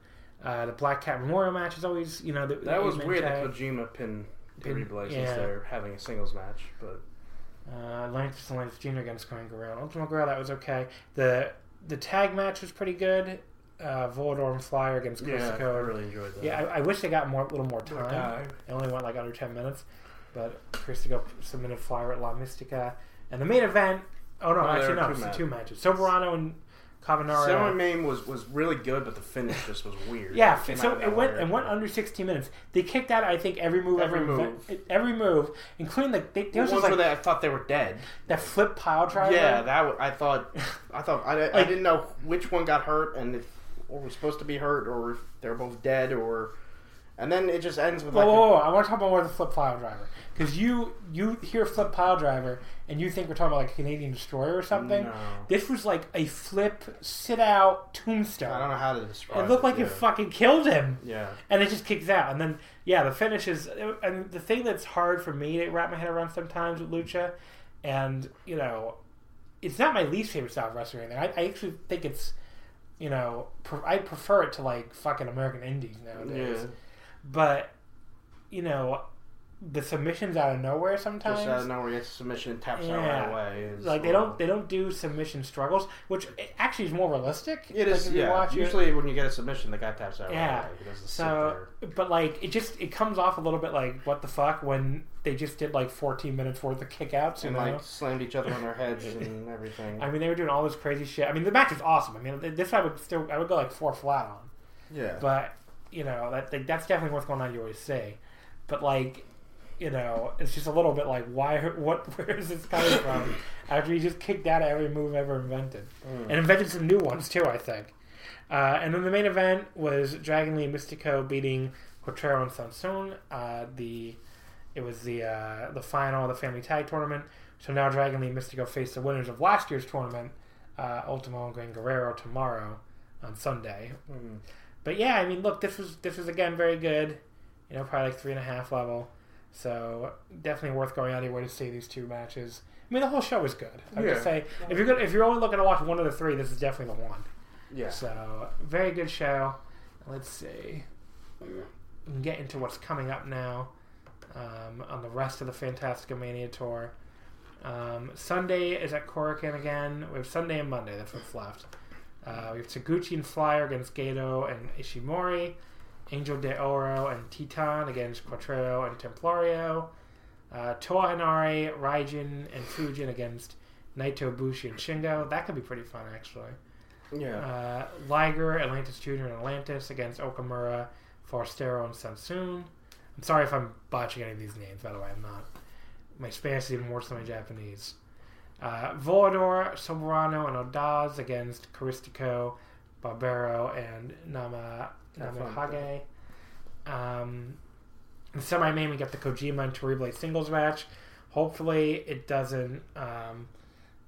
Uh, the Black Cat Memorial match is always you know the, That the was weird that tag. Kojima Pin- Terrible since yeah. they're having a singles match, but Uh, and Atlantis Jr. against Coin Guerrero. Ultimo Guerrero, that was okay. The the tag match was pretty good. Uh, Volador and Flyer against yeah, I really enjoyed that. Yeah, I, I wish they got more, a little more time. It only went like under 10 minutes. But Caristico submitted Flyer at La Mística. And the main event, oh no, No, actually no, two it's matches. two matches. Soberano and Cavernario. Semi main was was really good, but the finish just was weird. Yeah, Came so it went it went under 16 minutes. They kicked out, I think, every move, Every every, move. every move, including the they, The there was ones like where they, I thought they were dead. that flip pile driver. Yeah, that I thought. I thought I, I didn't know which one got hurt and if or was supposed to be hurt or if they're both dead or. And then it just ends with Whoa, like whoa, whoa! I want to talk about more the flip pile driver because you you hear flip pile driver and you think we're talking about like a Canadian destroyer or something. No. This was like a flip sit out tombstone. I don't know how to describe. It It looked like yeah. it fucking killed him, Yeah. and it just kicks out. And then yeah, the finish is. And the thing that's hard for me to wrap my head around sometimes with lucha, and you know, it's not my least favorite style of wrestling. or anything. I, I actually think it's, you know, pre- I prefer it to like fucking American Indies nowadays Yeah. But you know the submissions out of nowhere sometimes Just out of nowhere, gets a submission taps out right away. Is like they don't they don't do submission struggles which actually is more realistic It Like, is. if you Yeah. watch it. Usually, when you get a submission, the guy taps out Yeah. right away. So but like it just it comes off a little bit like what the fuck when they just did like 14 minutes worth of kickouts and know like slammed each other on their heads and everything. I mean they were doing all this crazy shit I mean the match is awesome I mean this I would still I would go like four flat on yeah. but you know that like, that's definitely what's going on you always say but like you know it's just a little bit like why what where is this coming from after he just kicked out every move ever invented and invented some new ones too i think uh, and then the main event was dragon lee and Místico beating Cuatrero and Sanson. Uh, the it was the uh, the final of the family tag tournament. So now Dragon Lee and Místico face the winners of last year's tournament, uh, Ultimo and Gran Guerrero tomorrow on Sunday. Mm. But yeah, I mean, look, this was this was again very good. You know, probably like three and a half level. So definitely worth going out of your way to see these two matches. I mean, the whole show was good. I would Yeah. say if you're gonna, if you're only looking to watch one of the three, this is definitely the one. Yeah. So very good show. Let's see. We can get into what's coming up now um, on the rest of the Fantasticamania tour. Um, Sunday is at Korakuen again. We have Sunday and Monday. That's what's left. Uh, we have Taguchi and Flyer against Gedo and Ishimori. Angel de Oro and Titan against Cuatrero and Templario. Uh, Toa Henare, Raijin, and Fujin against Naito, Bushi, and Shingo. That could be pretty fun, actually. Yeah. Uh, Liger, Atlantis Jr., and Atlantis against Okamura, Forastero, and Sanson. I'm sorry if I'm botching any of these names, by the way. I'm not. My Spanish is even worse than my Japanese. Uh, Volador, Soberano, and Audaz against Caristico, Barbero, and Nama Have fun with Namahage. Um, in semi main, we got the Kojima and Terrible singles match. Hopefully, it doesn't, um,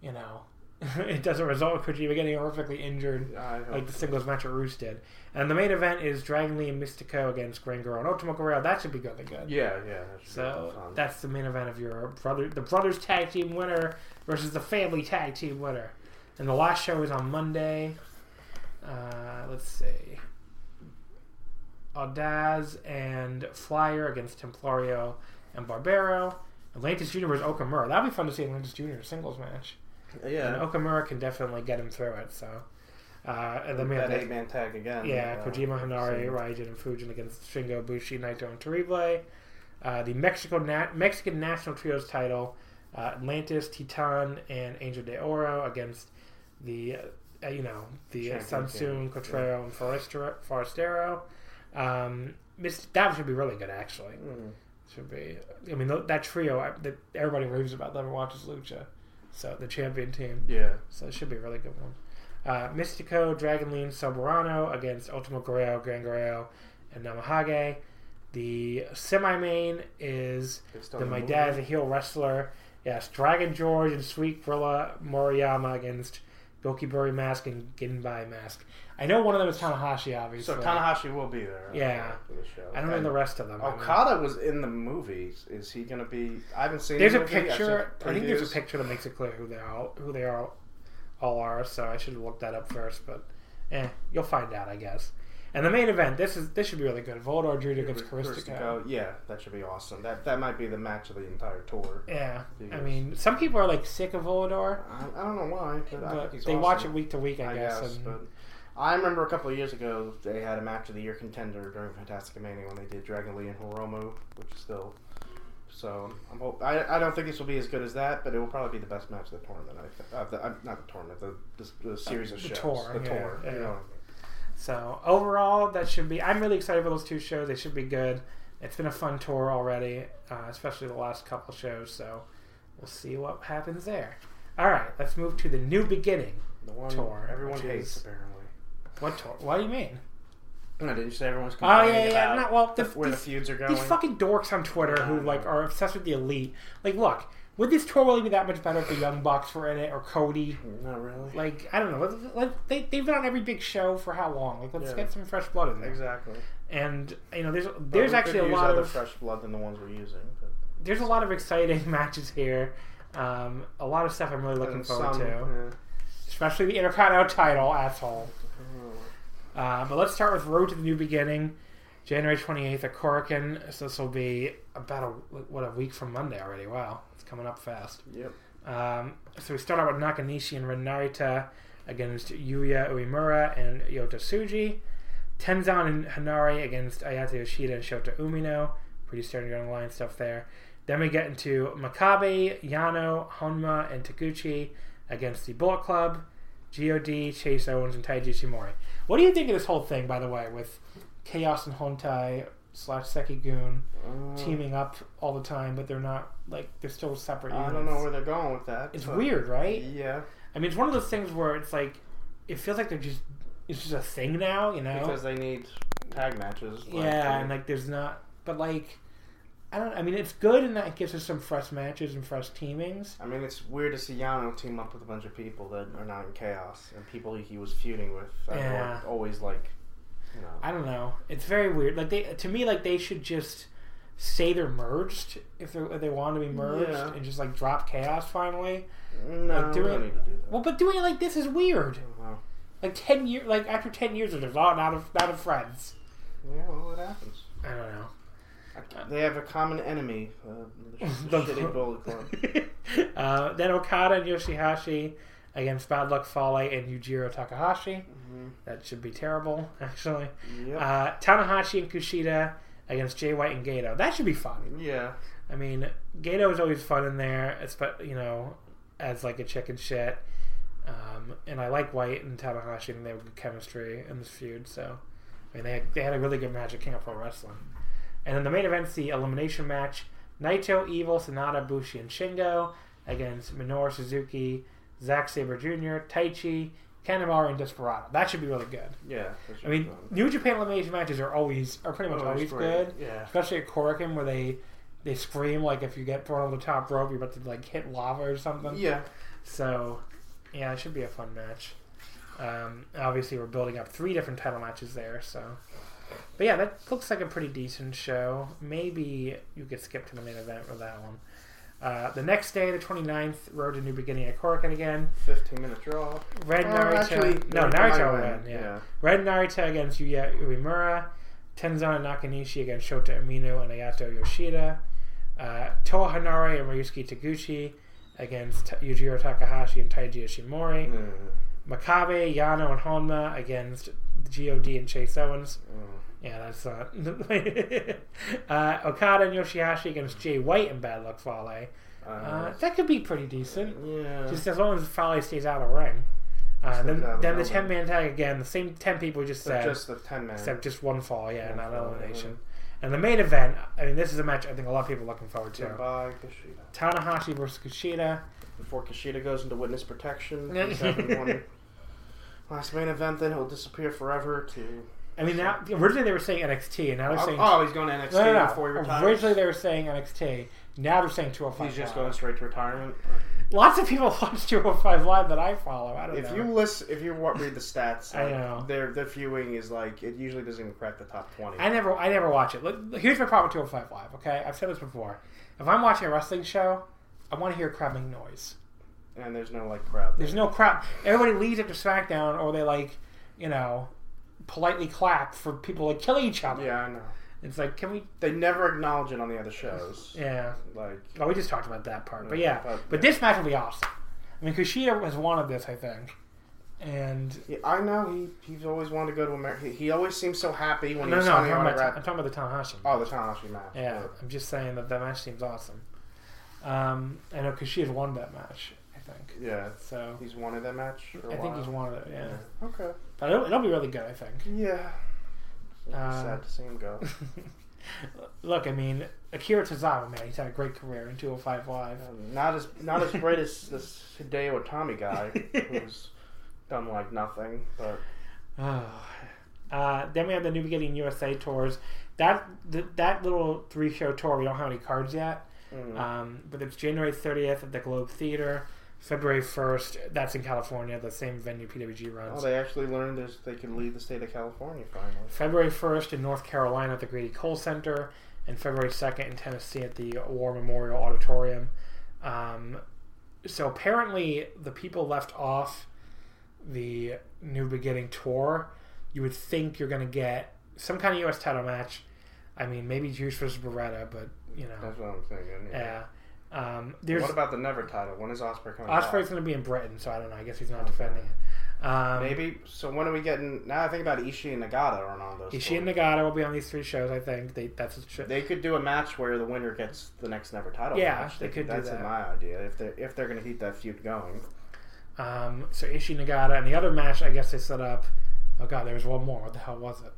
you know, it doesn't result in Kojima getting horrifically injured like the singles match at Roost did. And the main event is Dragon Lee and Místico against Gran and Ultimo Guerrero. That should be really good. Yeah, yeah. that So that's the main event of your brother, the brothers tag team winner versus the family tag team winner. And the last show is on Monday. Uh, let's see. Audaz and Flyer against Templario and Barbero. Atlantis Jr. versus Okamura. That'd be fun to see Atlantis Jr. in a singles match. And. Okamura can definitely get him through it. So, Uh, and then we have that the- eight man tag again. yeah, uh, Kojima, Henare, so- Raijin, and Fujin against Shingo, Bushi, Naito, and Terrible. Uh, the Mexico Na- Mexican National Trios title, uh, Atlantis, Titan, and Angel de Oro against the, uh, you know, the uh, Sanson, Cuatrero, and Forastero. Forastero. Um, that should be really good, actually. Mm. Should be. I mean, that trio I- that everybody raves about, never watches Lucha. So the champion team. Yeah. So it should be a really good one. Uh, Místico, Dragon Lee, Soberano against Ultimo Guerrero, Gran Guerrero, and Namahage. The semi main is the My movie. Dad's a Heel Wrestler. Yes, Dragon George and Sweet Gorilla Moriyama against Gokiburi Mask and Ginbai Mask. I know one of them is Tanahashi, obviously. So Tanahashi will be there. Yeah. For the show. I don't know the rest of them. I mean, Okada was in the movies. Is he going to be? I haven't seen. There's the a movie. Picture. I think there's a picture that makes it clear who they are. Who they are, all are. So I should looked that up first. But, eh, you'll find out, I guess. And the main event. This is this should be really good. Volador Jr. against. Caristico, Yeah, that should be awesome. That that might be the match of the entire tour. Yeah, I mean, some people are like sick of Volador, I, I don't know why, but, but they awesome. watch it week to week, I, I guess. guess, and but I remember a couple of years ago they had a match of the year contender during Fantasticamania when they did Dragon Lee and Hiromu, which is still. So I'm hope I, I don't think this will be as good as that, but it will probably be the best match of the tournament. I th- uh, the, uh, not the tournament, the, the, the series of the shows. tour, the yeah, tour. yeah. You know, So overall, that should be. I'm really excited for those two shows. They should be good. It's been a fun tour already, uh, especially the last couple shows. So we'll see what happens there. All right, let's move to the new beginning. the one Tour, everyone hates apparently. What tour? What do you mean? No, didn't you say everyone's coming? Oh yeah, yeah. Not well. The, the- where the these, feuds are going? these fucking dorks on Twitter who like are obsessed with the elite. Like, look, would this tour really be that much better if the Young Bucks were in it or Cody? Not really. Like, I don't know. Like, they they've been on every big show for how long? Like, let's Yeah. get some fresh blood in there. exactly. And you know, there's there's actually a lot other of fresh blood than the ones we're using. But there's a lot of exciting matches here. Um, a lot of stuff I'm really looking and forward some, to, yeah. especially the Intercontinental title, asshole. Uh, but let's start with Road to the New Beginning, January 28th at Korakuen. So this will be about a what a week from Monday already. Wow, it's coming up fast. Yep. Um, so we start out with Nakanishi and Ren Narita against Yuya Uemura and Yota Tsuji. Tenzan and Henare against Ayato Yoshida and Shota Umino. Pretty standard online stuff there. Then we get into Makabe, Yano, Honma, and Taguchi against the Bullet Club, God, Chase Owens, and Taiji Ishimori. What do you think of this whole thing, by the way, with Chaos and Hontai slash Seikigun Uh, teaming up all the time, but they're not like they're still separate. I don't know where they're going with that. It's weird, right? Yeah, I mean, it's one of those things where it's like it feels like they're just it's just a thing now, you know? because they need tag matches. like, yeah, and like there's not, but like I don't. I mean, it's good in that it gives us some fresh matches and fresh teamings. I mean, it's weird to see Yano team up with a bunch of people that are not in chaos and people he was feuding with. that Yeah. were always like, you know. I don't know. It's very weird. Like they to me, like they should just say they're merged if they if they want to be merged Yeah. and just like drop chaos finally. no, like, doing- don't need to do that. Well, but doing it like this is weird. Oh, well, Like ten years, like after ten years oh, not of not of friends. yeah, well, it happens. I don't know. They have a common enemy, uh, the, sh- The- the shitty Bullet Club. uh, then Okada and Yoshihashi against Bad Luck Fale and Yujiro Takahashi. hmm That should be terrible, actually. Yep. Uh, Tanahashi and Kushida against Jay White and Gedo. That should be fun. yeah. I mean, Gedo is always fun in there, you know, as like a chicken shit. Um, and I like White and Tanahashi, and they have good chemistry in this feud. So, I mean, they had, they had a really good match at King of Pro Wrestling. And then the main event's the elimination match: Naito, Evil, Sanada, Bushi, and Shingo against Minoru Suzuki, Zack Sabre Jr., Taichi, Kanemaru, and Desperado. That should be really good. Yeah. I mean. New Japan elimination matches are always are pretty much always, good Yeah. especially at Korakuen where they they scream like if you get thrown over the top rope, you're about to like hit lava or something. Yeah. So, yeah, it should be a fun match. Um, obviously, we're building up three different title matches there. So, but yeah, that looks like a pretty decent show. Maybe you could skip to the main event with that one. Uh, the next day, the 29th, Road to New Beginning at Korakuen again. 15 minute draw. Red Oh, Narita. actually, no, Narita Naruto win. win, Yeah. yeah. Ren Narita against Yuya Uemura. Tenzan and Nakanishi against Shota Umino and Ayato Yoshida. Uh, Toa Henare and Ryusuke Taguchi against Yujiro Takahashi and Taiji Ishimori. Mm. Makabe, Yano, and Honma against God and Chase Owens. Mm. Yeah, that's not. uh, Okada and Yoshihashi against Jay White and Bad Luck Fale. Uh, Uh, that could be pretty decent. yeah. Just as long as Fale stays out of the ring. Uh, then then the the 10 man tag again, the same 10 people just said, just the ten man. except just one fall, yeah, One not fall, elimination. And the main event, I mean, this is a match I think a lot of people are looking forward to. Kushida. Tanahashi versus Kushida. Before Kushida goes into witness protection, he's having one last main event. Then he'll disappear forever to. I mean, now originally they were saying NXT, and now they're Oh, saying oh, he's going to NXT no, no, no. before he retires. Originally they were saying NXT. Now they're saying 205. he's just Live. going straight to retirement. Lots of people watch 205 Live that I follow. I don't know. If know. you listen, if you wa- read the stats, I like, know. their their viewing is like it usually doesn't even crack the top twenty. I never, I never watch it. Look, here's my problem with 205 Live. Okay, I've said this before. If I'm watching a wrestling show, I want to hear crowd noise. and there's no like crowd. There's no crowd. Everybody leaves after SmackDown, or they like, you know, politely clap for people to kill each other. Yeah, I know. It's like, can we? They never acknowledge it on the other shows. Yeah. Like Oh, we just talked about that part, but yeah. But- But this match will be awesome. I mean, Kushida has wanted this, I think, and yeah, I know he he's always wanted to go to America. He, he always seems so happy when no, he's no, I'm talking, about, autograph. I'm talking about the Tanahashi. Oh, the Tanahashi match. Yeah, But- I'm just saying that that match seems awesome. Um, I know Kushida's won that match, think. yeah. So He's wanted that match. I think while. he's wanted it. Yeah, Okay. but it'll, it'll be really good. I think. Yeah. Um, sad to see him go. Look, I mean, Akira Tozawa, man, he's had a great career in 205 Live. Um, not as not as great as this Hideo Itami guy, who's done like nothing. But Uh, then we have the New Beginning USA tours. That th- that little three show tour, we don't have any cards yet. mm, Um, but it's January 30th at the Globe Theater. February 1st, that's in California, the same venue PWG runs. oh, runs. they actually learned this, they can leave the state of California finally. February 1st in North Carolina at the Grady Cole Center, and February 2nd in Tennessee at the War Memorial Auditorium. Um, so apparently, the people left off the New Beginning tour, you would think you're going to get some kind of U.S. title match. I mean, maybe Juice versus Beretta, but you know, That's what I'm thinking. Yeah. yeah. Um, there's What about the Never title? When is Ospreay coming? Ospreay's going to be in Britain, so I don't know. I guess he's not Okay. defending it. Um, Maybe. So when are we getting? Now I think about Ishii and Nagata are on those. Ishii and. Nagata will be on these three shows. I think they that's a They could do a match where the winner gets the next Never title Yeah, match. they could do That's that. my idea. If they if they're going to keep that feud going. Um, so Ishii Nagata and the other match, I guess they set up. Oh god, there was one more. What the hell was it?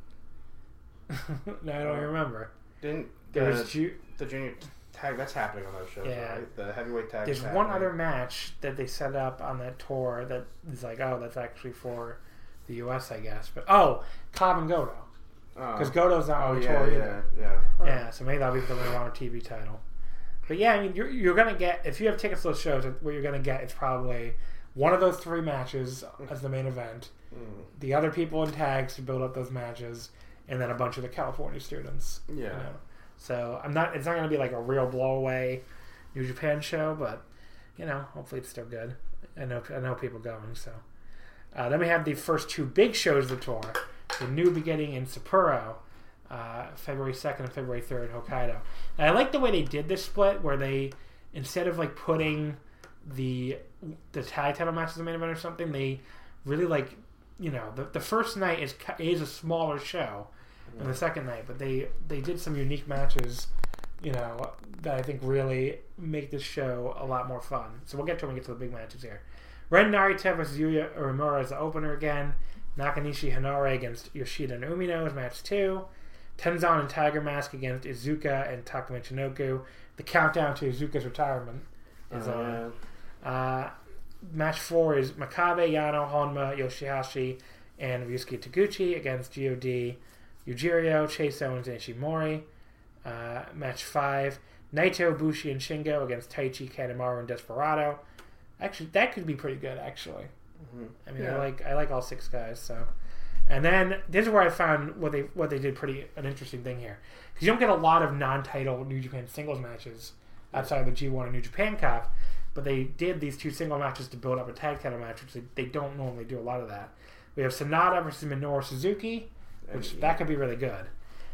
no, I don't Uh, remember. Didn't There the, was Ju- the junior tag that's happening on those shows, Yeah. right? The heavyweight tag. there's one happening. other match that they set up on that tour that is like, oh, that's actually for the U.S. I guess. But oh, Cobb and Goto Oh. because Goto's not Oh on the yeah, tour yeah, either. yeah. Yeah, so maybe that'll be for the Ring TV title. But yeah, I mean, you're, you're gonna get if you have tickets to those shows, what you're gonna get is probably one of those three matches as the main event. Mm. the other people in tags to build up those matches, and then a bunch of the California students. Yeah. You know? So I'm not. It's not going to be like a real blowaway New Japan show, but you know, hopefully it's still good. I know. I know people going. So uh, then we have the first two big shows of the tour: the New Beginning in Sapporo, uh, February second and February third, Hokkaido. And I like the way they did this split, where they instead of like putting the the tag title match as the main event or something, they really like you know the, the first night is is a smaller show than the second night, but they they did some unique matches, you know, that I think really make this show a lot more fun. So we'll get to when we get to the big matches here. Ren Narita versus Yuya Uemura as the opener again. Nakanishi Henare against Yoshida and Umino is match two. Tenzan and Tiger Mask against Iizuka and Taka Michinoku. The countdown to Iizuka's retirement is Oh, on. yeah. Uh, match four is Makabe, Yano, Honma, Yoshihashi, and Ryusuke Taguchi against God, Yujiro, Chase Owens, and Ishimori. Uh, match five, Naito, Bushi, and Shingo against Taichi, Kanemaru, and Desperado. Actually, that could be pretty good. Actually, Mhm. I mean, I like I like all six guys. So, and then this is where I found what they what they did pretty an interesting thing here because you don't get a lot of non-title New Japan singles matches outside of the G1 and New Japan Cup, but they did these two single matches to build up a tag title match, which they, they don't normally do a lot of that. We have Sanada versus Minoru Suzuki, which that could be really good.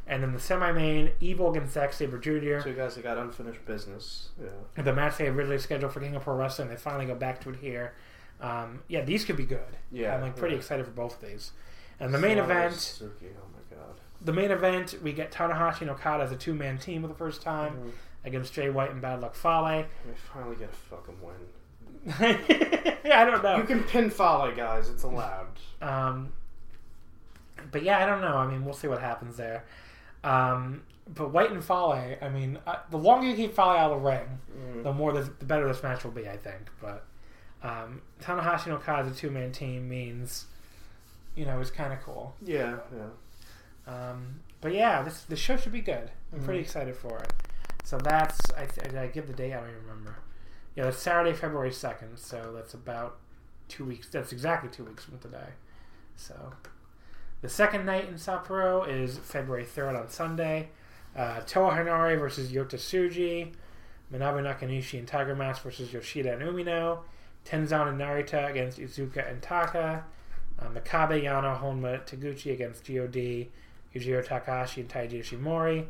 And then the semi-main, Evil against Zack Sabre Jr. Two guys that got unfinished business. Yeah. the match they originally scheduled for King of Pro Wrestling. They finally go back to it here. Um, yeah, these could be good. Yeah, I'm like pretty yeah. excited for both of these. And the main event, Suzuki, oh my god. the main event, we get Tanahashi and Okada as a two man team for the first time Mhm. against Jay White and Bad Luck Fale. We finally get a fucking win. Yeah, I don't know. You can pin Fale, guys. It's allowed. Um, but yeah, I don't know. I mean, we'll see what happens there. Um, but White and Fale, I mean, uh, the longer you keep Fale out of the ring, Mm. the more this, the better this match will be, I think. But um, Tanahashi and Okada as a two man team means, you know, it's kind of cool. Yeah, yeah. Um, but yeah, this the show should be good. I'm pretty Mhm. excited for it. So that's I, th- I give the date. I don't even remember. Yeah, that's Saturday, February second. So that's about two weeks. That's exactly two weeks from today. So the second night in Sapporo is February third on Sunday. Uh, Toa Henare versus Yota Tsuji. Manabu Nakanishi and Tiger Mask versus Yoshida and Umino. Tenzan and Narita against Iizuka and Taka. Uh, Makabe, Yano, Honma, Taguchi against God. Yujiro Takahashi and Taiji Ishimori.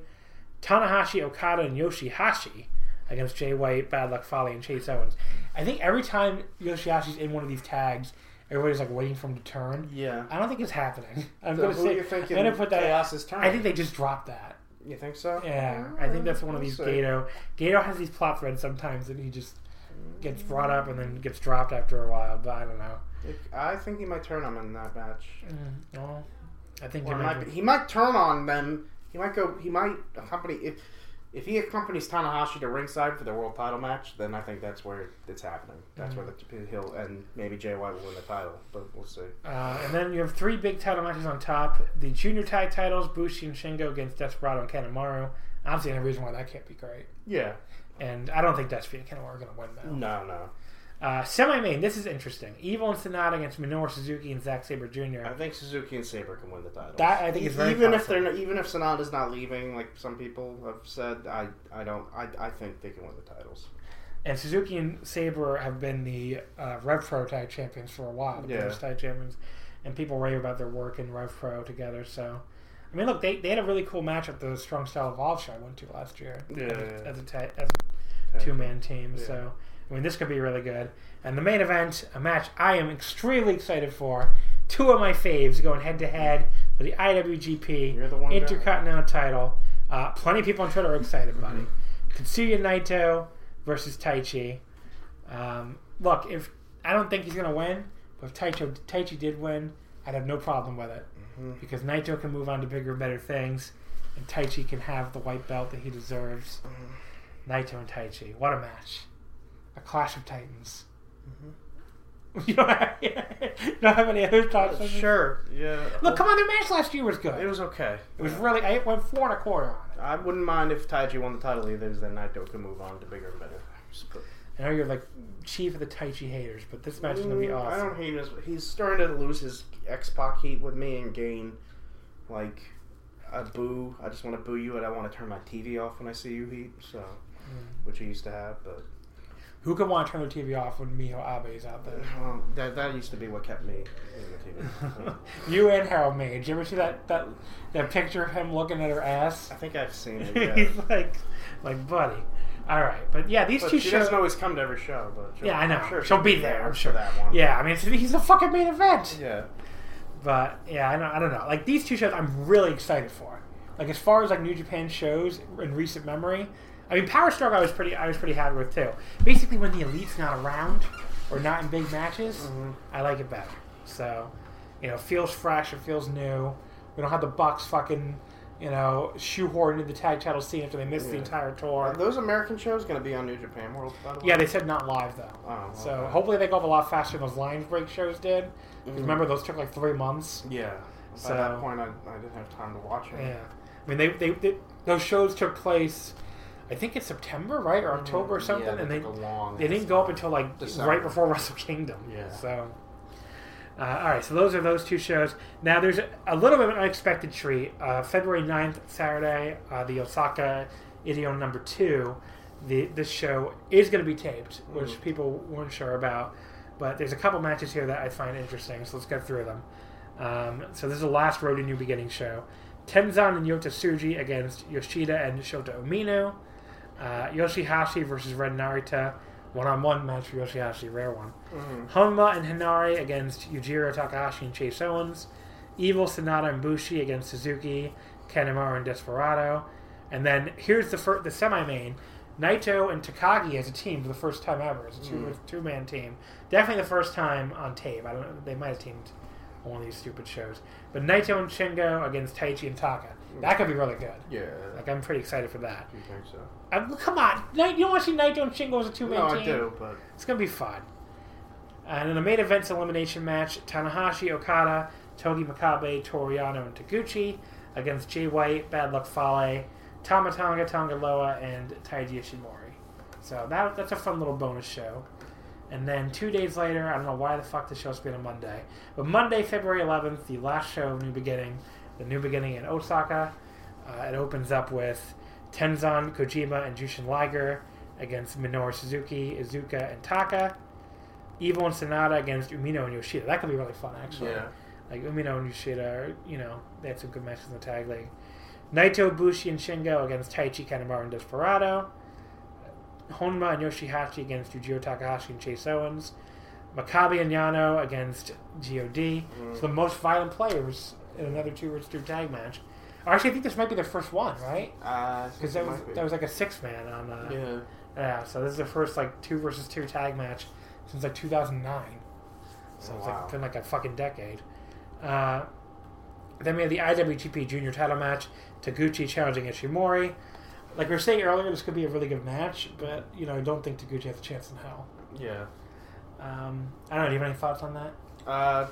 Tanahashi, Okada, and Yoshihashi against Jay White, Bad Luck Fale, and Chase Owens. I think every time Yoshihashi's in one of these tags, everybody's like waiting for him to turn. Yeah. I don't think it's happening. I'm So gonna who say, you thinking I'm gonna put that. Chaos's turn? I think they just dropped that. You think so? Yeah, I think that's one of these. Gedo. Gedo has these plot threads sometimes, and he just gets brought up and then gets dropped after a while. But I don't know. I think he might turn him in that match. Mm, well, I think he might might, be- he might turn on them. He might go. He might accompany if if he accompanies Tanahashi to ringside for the world title match. Then I think that's where it's happening. That's where the, he'll and maybe White will win the title. But we'll see. Uh, and then you have three big title matches on top. The junior tag titles, Bushi and Shingo against Desperado and Kanemaru. I don't see any reason why that can't be great. Yeah. And I don't think Desperado and Kanemaru are going to win that. No, no. Uh, Semi-main, this is interesting. Evil and Sanada against Minoru Suzuki and Zack Sabre Jr. I think Suzuki and Sabre can win the title. That I think is very even if possible. they're not, even if Sanada's not leaving, like some people have said, I I don't I, I think they can win the titles. And Suzuki and Sabre have been the uh, Rev Pro tag champions for a while, the Yeah. British tag champions. And people rave about their work in Rev Pro together. So, I mean, look, they, they had a really cool match at the Strong Style Evolve show I went to last year. Yeah, as, yeah. as a ta- as a two man team. Yeah. So, I mean, this could be really good. And the main event, a match I am extremely excited for. Two of my faves going head to head for the IWGP the guy. Intercontinental title. Uh, plenty of people on Twitter are excited, buddy. Mm-hmm. Tetsuya Naito versus Taichi. Um, look, if I don't think he's going to win, but if Taichi, Taichi did win, I'd have no problem with it Mhm. because Naito can move on to bigger and better things, and Taichi can have the white belt that he deserves. Mm-hmm. Naito and Taichi, what a match! A clash of titans. Mm-hmm. You don't have, you don't have any other thoughts? this? Sure. Yeah. Look, come on, their match last year was good. It was okay. It was really. I went four and a quarter on it. I wouldn't mind if Taiji won the title either, because then Naito can move on to bigger and better I know you're like chief of the Taichi haters, but this match is gonna be awesome. I don't hate him. He's starting to lose his X Pac heat with me and gain like a boo. I just want to boo you, and I want to turn my TV off when I see you heat. So, Mm. which he used to have, but Who can want to turn their TV off when Miho Abe is out there? well, that that used to be what kept me in the TV. you and Harold Meij. You ever see that that that picture of him looking at her ass? I think I've seen it. Yeah. He's like, like buddy. All right, but yeah, these But two she shows. doesn't always come to every show, but she'll- Yeah, I know. I'm sure she'll be there. I'm sure. that one. Yeah, I mean, it's, he's the fucking main event. yeah. But yeah, I don't, I don't know. Like these two shows, I'm really excited for. Like as far as like New Japan shows in recent memory, I mean, Power Struggle, I was pretty, I was pretty happy with too. Basically, when the elite's not around or not in big matches, Mhm. I like it better. So, you know, feels fresh. It feels new. We don't have the Bucks fucking, you know, shoehorned into the tag title scene after they missed the Yeah. entire Are tour. those American shows going to be on New Japan World? By the way? Yeah, they said not live though. Oh, So okay. hopefully they go up a lot faster than those Lions Break shows did. Mhm. Remember, those took like three months. Yeah. By So- that point, I, I didn't have time to watch it. Yeah, I mean they, they, they those shows took place, I think it's September, right, or October or something. Yeah, and they they didn't go up until like December. right before Wrestle Kingdom. Yeah. So, uh, all right, so those are those two shows. Now there's a, little bit of an unexpected treat. Uh, February 9th, Saturday, uh, the Osaka Edion number two. The this show is going to be taped, which Mhm. people weren't sure about. But there's a couple matches here that I find interesting, so let's go through them. Um, so this is the last Road to New Beginning show. Tenzan and Yota Tsuji against Yoshida and Shota Umino. Uh, Yoshihashi versus Ren Narita. one-on-one match for Yoshihashi, rare one. Honma and Henare against Yujiro Takahashi and Chase Owens. Evil, Sanada, and Bushi against Suzuki, Kanemaru, and Desperado. And then here's the fir- the semi-main. Naito and Takagi as a team for the first time ever. It's a two two man team. Definitely the first time on tape. I don't know. They might have teamed on one of these stupid shows. But Naito and Shingo against Taichi and Taka. That could be really good. Yeah. Like I'm pretty excited for that. you think so? Uh, come on, Night- you don't want to see Naito and Shingo as a two man No, team? I do, but It's gonna be fun. And in the main event's elimination match, Tanahashi, Okada, Togi Makabe, Toru Yano, and Taguchi against Jay White, Bad Luck Fale, Tama Tonga, Tongaloa, and Taiji Ishimori. So that, that's a fun little bonus show. And then two days later, I don't know why the fuck the show's been on Monday, but Monday, February 11th, the last show of New Beginning, the New Beginning in Osaka. Uh, it opens up with Tenzan, Kojima, and Jushin Liger against Minoru Suzuki, Iizuka, and Taka. Evil and Sanada against Umino and Yoshida. That could be really fun, actually. yeah. Like Umino and Yoshida, are, you know, they had some good matches in the tag league. Naito, Bushi, and Shingo against Taichi, Kanemaru, and Desperado. Honma and Yoshihashi against Yujiro Takahashi and Chase Owens. Makabe and Yano against God. So the most violent players in another two versus two tag match. Actually, I think this might be their first one, right? Uh, Because that was that was like a six man on. Uh, yeah. yeah, so this is the first like two versus two tag match since like 2009. So Oh, it's wow. like been like a fucking decade. Uh, then we have the IWGP Junior Title match: Taguchi challenging Ishimori. Like we were saying earlier, this could be a really good match, but you know I don't think Taguchi has a chance in hell. Yeah. Um, I don't know. Do you have any thoughts on that? Uh,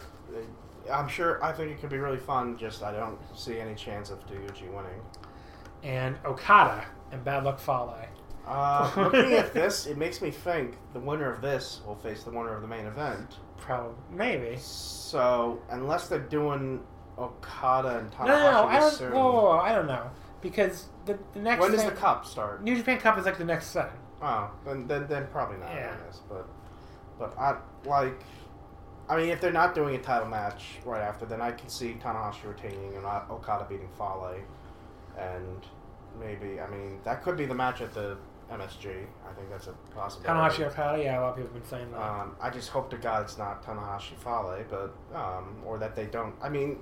I'm sure. I think it could be really fun. Just I don't see any chance of Taguchi winning. And Okada and Bad Luck Fale. Uh, looking at this, it makes me think the winner of this will face the winner of the main event. Probably, maybe. So unless they're doing Okada and Tanahashi No, no, no. I don't. soon, Whoa, whoa, whoa, I don't know because the, the next. when does thing- the cup start? New Japan Cup is like the next thing. Oh, then then, then probably not. Yeah. I guess, but but I like. I mean, if they're not doing a title match right after, then I can see Tanahashi retaining and not Okada beating Fale, and maybe I mean that could be the match at the MSG. I think that's a possibility. Tanahashi or Okada, yeah, a lot of people have been saying that. Um, I just hope to God it's not Tanahashi Fale, but um, or that they don't. I mean,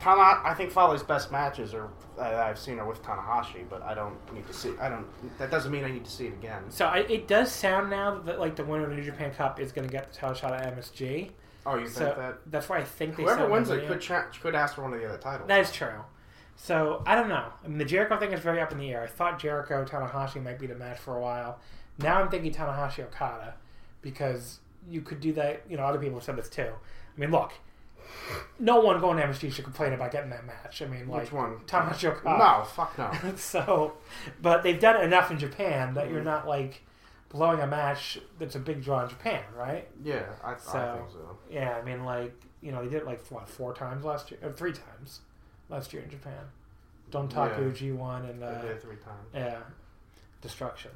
Tana. I think Fale's best matches are that I've seen are with Tanahashi, but I don't need to see. I don't. That doesn't mean I need to see it again. so I, it does sound now that like the winner of the New Japan Cup is going to get the title shot at MSG. Oh, you So think that that's why I think they whoever wins it could cha- could ask for one of the other titles? That is true. So I don't know. I mean, the Jericho thing is very up in the air. I thought Jericho Tanahashi might be the match for a while. Now I'm thinking Tanahashi Okada because you could do that. You know, other people have said this too. I mean, look, no one going to MSG should complain about getting that match. I mean, like Which one? Tanahashi Okada. No, fuck no. so, but they've done it enough in Japan that you're not like blowing a match that's a big draw in Japan, right? Yeah, I, I think so. Yeah, I mean, like you know, they did it like what four times last year, or three times last year in Japan. Dontaku, G one, and They uh, did it three times. yeah, destruction.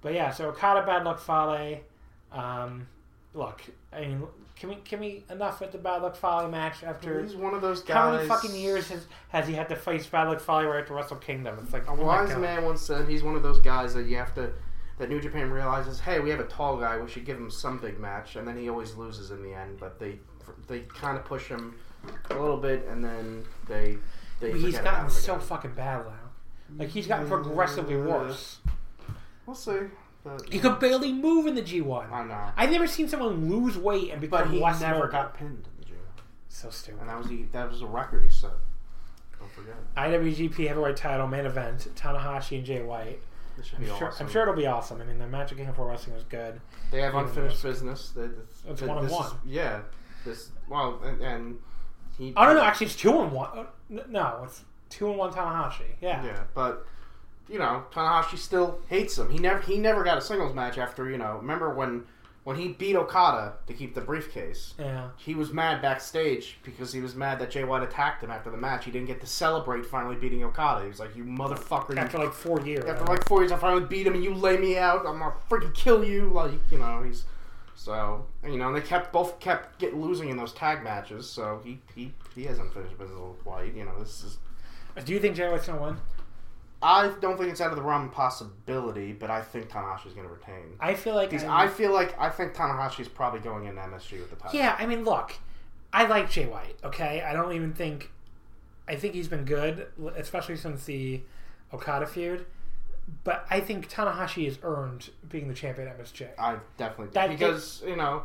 But yeah, so Okada, Bad Luck Fale. Um, look, I mean, can we can we enough with the Bad Luck Fale match after? He's one of those guys. How many fucking years has, has he had to face Bad Luck Fale right after Wrestle Kingdom? It's like A oh wise man once said he's one of those guys that you have to. That New Japan realizes, hey, we have a tall guy. We should give him some big match, and then he always loses in the end. But they they kind of push him a little bit, and then they they. But he's gotten so fucking bad now. Like he's gotten progressively worse. We'll see. He could barely move in the G one. I know, I've never seen someone lose weight and become but he less never mobile. got pinned in the G1. so stupid. and that was the that was a record he set. Don't forget. IWGP Heavyweight Title main event: Tanahashi and Jay White. It should I'm be sure, awesome. I'm sure it'll be awesome. I mean, the King of Pro Wrestling was good. They have unfinished business. They, this, It's th- one and this is- one. yeah. This well, and, and he. don't know. actually it's two and one. Uh, n- No, it's two and one Tanahashi. Yeah. Yeah, but you know, Tanahashi still hates him. He never he never got a singles match after you know. Remember when when he beat Okada to keep the briefcase? Yeah. He was mad backstage because he was mad that Jay White attacked him after the match. He didn't get to celebrate finally beating Okada. He was like, "You motherfucker!" you After like four years. After like four years, I finally beat him, and you lay me out. I'm gonna freaking kill you. Like you know, he's so you know. And they kept both kept get losing in those tag matches. So he he he has unfinished business with White. You know, this is Do you think Jay White's gonna win? I don't think it's out of the realm of possibility, but I think Tanahashi's going to retain. I feel like Because I'm- I feel like I think Tanahashi's probably going in MSG with the title. Yeah, I mean, look, I like Jay White. Okay, I don't even think. I think he's been good, especially since the Okada feud. But I think Tanahashi has earned being the champion at MSG. I definitely do. That- because you know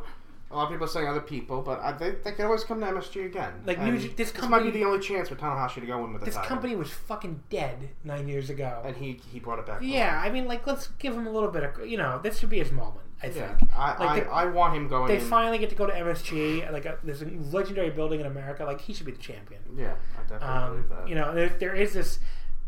a lot of people are saying other people, but I, they, they can always come to MSG again. Like, New- this might company- be the only chance for Tanahashi to go in with the This title. company was fucking dead nine years ago. and he he brought it back. Yeah, I mean, like, let's give him a little bit of, you know, this should be his moment. I think. yeah. I, Like, I, I want him going. They in. finally get to go to MSG, like a, this legendary building in America. Like he should be the champion. Yeah, I definitely Um, believe that. you know, there, there is this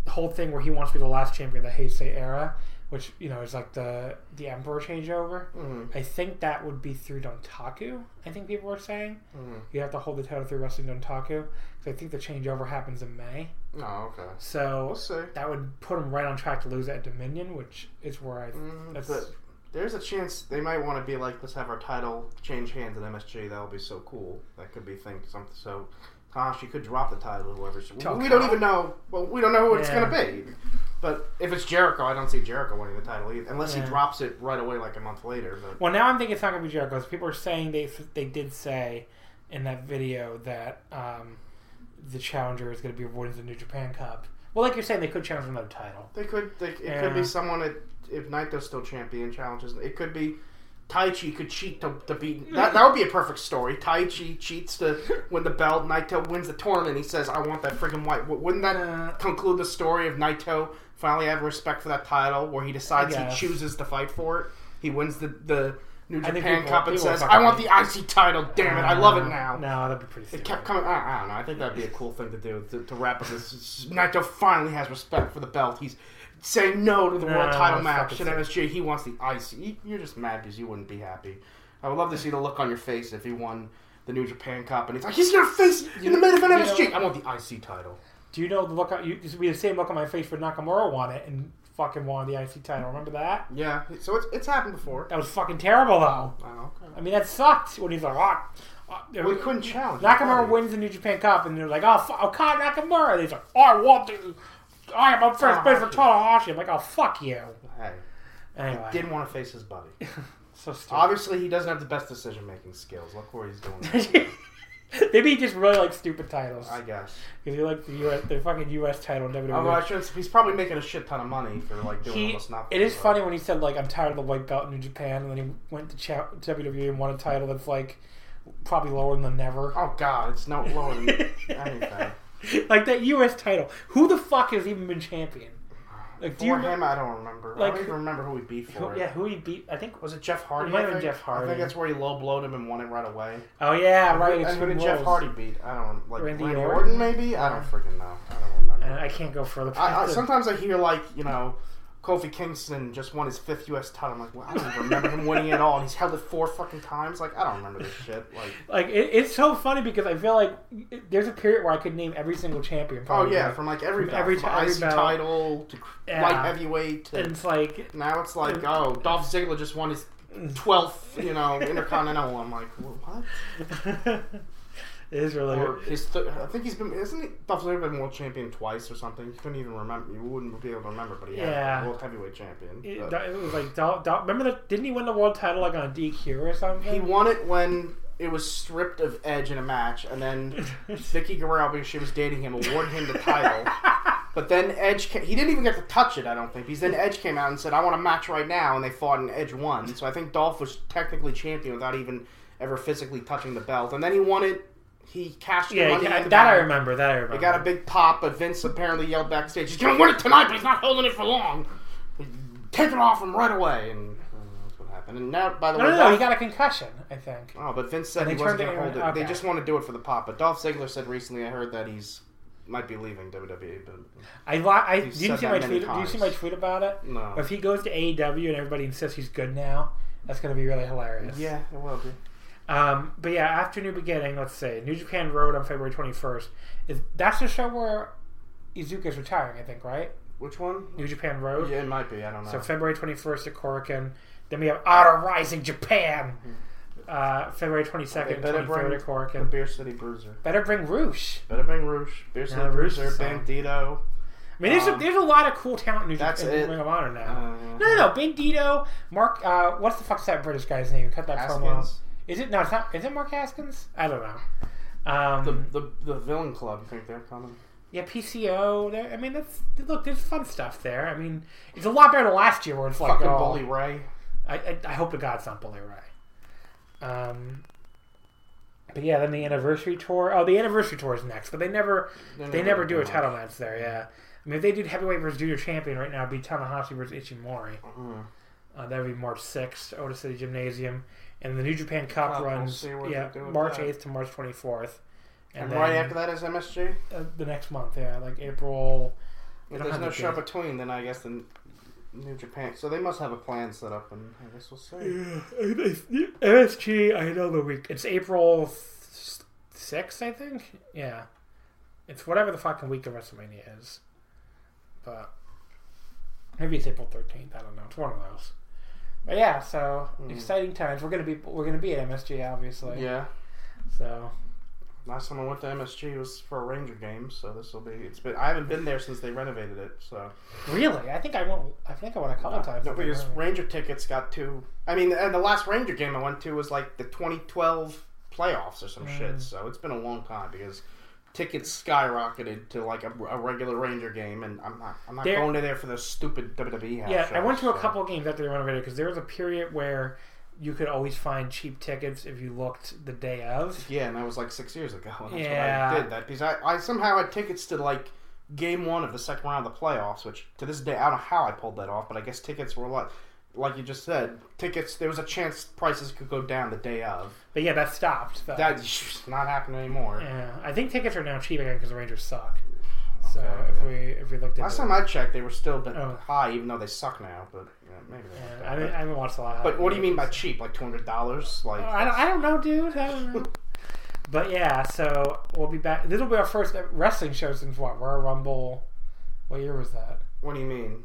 whole thing where he wants to be the last champion of the Heisei era, which you know is like the the Emperor changeover. Mhm. I think that would be through Dontaku. I think people were saying Mhm. you have to hold the title through Wrestling Dontaku. because I think the changeover happens in May. Oh, okay. So We'll that would put him right on track to lose at Dominion, which is where I. Mm, that's but there's a chance they might want to be like, let's have our title change hands at MSG. That would be so cool. That could be think something. So Tanahashi could drop the title whoever. To we don't even know. Well, we don't know who it's going to be. But if it's Jericho, I don't see Jericho winning the title either, unless Yeah. he drops it right away like a month later. But Well, now I'm thinking it's not going to be Jericho. People are saying they they did say in that video that um, the challenger is going to be winning the New Japan Cup. Well, like you're saying, they could challenge another title. they could. They, it Yeah. could be someone that if Naito's still champion challenges. It could be. Taichi could cheat to, to beat that. That would be a perfect story. Taichi cheats to win the belt. Naito wins the tournament. He says, "I want that freaking white." Wouldn't that Uh, conclude the story of Naito finally have respect for that title, where he decides he chooses to fight for it? He wins the the New Japan people- Cup and says, "I want the IC title. Damn it, I love it now." No, that'd be pretty. Sick. It kept coming. I, I don't know. I think that'd be a cool thing to do to, to wrap up this. Naito finally has respect for the belt. He's saying no to the No, world title match at MSG. He wants the IC. You- You're just mad because you wouldn't be happy. I would love to see the look on your face if he won the New Japan Cup and he's like, he's gonna face in the main event MSG. I want the IC title. Do you know the look? On, you, would be the same look on my face when Nakamura won it and fucking won the IC title. Remember that? Yeah. So it's it's happened before. That was fucking terrible, though. Oh, okay. I mean, that sucked when he's like, oh, uh, Well, he couldn't challenge. Nakamura wins the New Japan Cup, and they're like, "Oh, fuck, Okada Nakamura." And he's like, "I want the, I am a first base for Tanahashi." I'm like, "Oh, fuck you." Hey, Anyway, didn't want to face his buddy. so stupid. Obviously, he doesn't have the best decision making skills. Look where he's going. Maybe he just really likes stupid titles. I guess. Because he likes the US, the fucking U.S. title in WWE. Although I shouldn't, he's probably making a shit ton of money for like doing he, almost nothing. it is funny when he said like I'm tired of the white belt in New Japan, and then he went to cha- WWE and won a title that's like probably lower than never. Oh god, it's no lower than anything. like that U.S. title. Who the fuck has even been champion? Like, do For you him, I don't remember. like, I don't even remember who he beat who, for it. yeah, who he beat? I think Was it Jeff Hardy? It might have been? Jeff Hardy. I think that's where he low blowed him and won it right away. Oh yeah, right. And who did Jeff Hardy beat? I don't like Randy Randy, Orton? Orton, maybe. I don't freaking know. I don't remember. And I can't go further. I, I, sometimes I hear like you know, Kofi Kingston just won his fifth U.S. title. I'm like, well, I don't even remember him winning it all. And he's held it four fucking times. Like, I don't remember this shit. Like, like it, it's so funny because I feel like it- there's a period where I could name every single champion. oh probably. yeah, from like every From every from every IC belt. title to Yeah. light heavyweight to and it's like Now it's like, oh, Dolph Ziggler just won his twelfth, you know, Intercontinental. I'm like, what? it is really. Or his th- I think he's been, isn't he? Dolph Ziggler been world champion twice or something. You couldn't even remember. You wouldn't be able to remember, but he Yeah. had world heavyweight champion. It, it was like Dol- Dol- remember that? didn't he win the world title like on DQ or something? he won it when it was stripped of Edge in a match, and then Vickie Guerrero, because she was dating him, awarded him the title. But then Edge, ca he didn't even get to touch it, I don't think. Because then Edge came out and said, "I want a match right now," and they fought, and Edge won. So I think Dolph was technically champion without even ever physically touching the belt. And then he won it. He cashed the yeah, money yeah, that I remember. That I remember. It got a big pop, but Vince apparently yelled backstage, "He's gonna win it tonight, but he's not holding it for long. Take it off him right away." And uh, that's what happened. And now, by the No, way, no, no. Dolph- He got a concussion. I think. Oh, but Vince said And he wasn't it hold it. in- They just want to do it for the pop. But Dolph Ziggler said recently, I heard that he's might be leaving WWE. But I, li- I did you see my tweet? Do you see my tweet about it? no. If he goes to AEW and everybody insists he's good now, that's going to be really hilarious. Yeah, it will be. Um, but yeah, after New Beginning, let's say New Japan Road on February 21st. Is that's the show where Iizuka's retiring? I think right. Which one? New Japan Road. Yeah, it might be. I don't know. So February 21st at Korakuen. Then we have Honor Rising Japan. Uh, February 22nd They better 23rd bring at the Korakuen. Beer City Bruiser. Better bring Rush. Better bring Rush. Beer City Yeah, Bruiser. is. Bandito. I mean, there's, Um, a, there's a lot of cool talent in New that's Japan in it. Ring of Honor now. Uh, no, no, no. Bandito, Mark. Uh, what's the fuck's that British guy's name? Cut that promo. Is it? No, it's not. Is it Mark Haskins? I don't know. Um, the, the the villain club. I think they're coming. yeah, PCO. I mean, that's look. There's fun stuff there. I mean, it's a lot better than last year where it's like, Fucking oh, Bully Ray. I, I, I hope to God it's not Bully Ray. Um, but yeah, then the anniversary tour. Oh, the anniversary tour is next, but they never they never do a title match there. Yeah, I mean if they did heavyweight versus junior champion right now, it'd be Tanahashi versus Ishimori. Mhm. Uh, that would be March sixth, Ota City Gymnasium, and the New Japan Cup runs see what yeah they do with March that. eighth to March twenty fourth, And, right after that is MSG. uh, the next month. Yeah, like April. If don't there's have no the show date. between, then I guess the New Japan. So they must have a plan set up, and I guess we'll see. MSG, I know the week. It's April sixth, I think. Yeah, it's whatever the fucking week of WrestleMania is, but maybe it's April thirteenth. I don't know. It's one of those. But yeah, so exciting times. We're gonna be we're gonna be at MSG, obviously. Yeah. So Last time I went to MSG was for a Ranger game, so this will be. It's been. I haven't been there since they renovated it. So really, I think I went. I think I went a couple times. no, because Ranger tickets got too. I mean, and the last Ranger game I went to was like the 2012 playoffs or some Mm. shit. So it's been a long time because tickets skyrocketed to like a, a regular Ranger game, and I'm not. I'm not There- going to there for those stupid WWE. house Yeah, I went to a so- couple of games after they renovated because there was a period where you could always find cheap tickets if you looked the day of. Yeah, and that was like six years ago. And that's Yeah. what I did that because I, I somehow had tickets to like game one of the second round of the playoffs, which to this day I don't know how I pulled that off, but I guess tickets were a lot. Like you just said, tickets. There was a chance prices could go down the day of. But yeah, that stopped. though. That's not happening anymore. Yeah, I think tickets are now cheap again because the Rangers suck. So Okay, if yeah. we if we looked at Last time I checked, they were still a bit Oh. high, even though they suck now. But yeah, maybe. Yeah, I, haven't, I haven't watched a lot. Of but what do you mean by cheap? Like two hundred dollars? Like Oh, I don't, I don't know, dude. I don't know. but yeah, so we'll be back. This will be our first wrestling show since what? Royal Rumble. What year was that? what do you mean?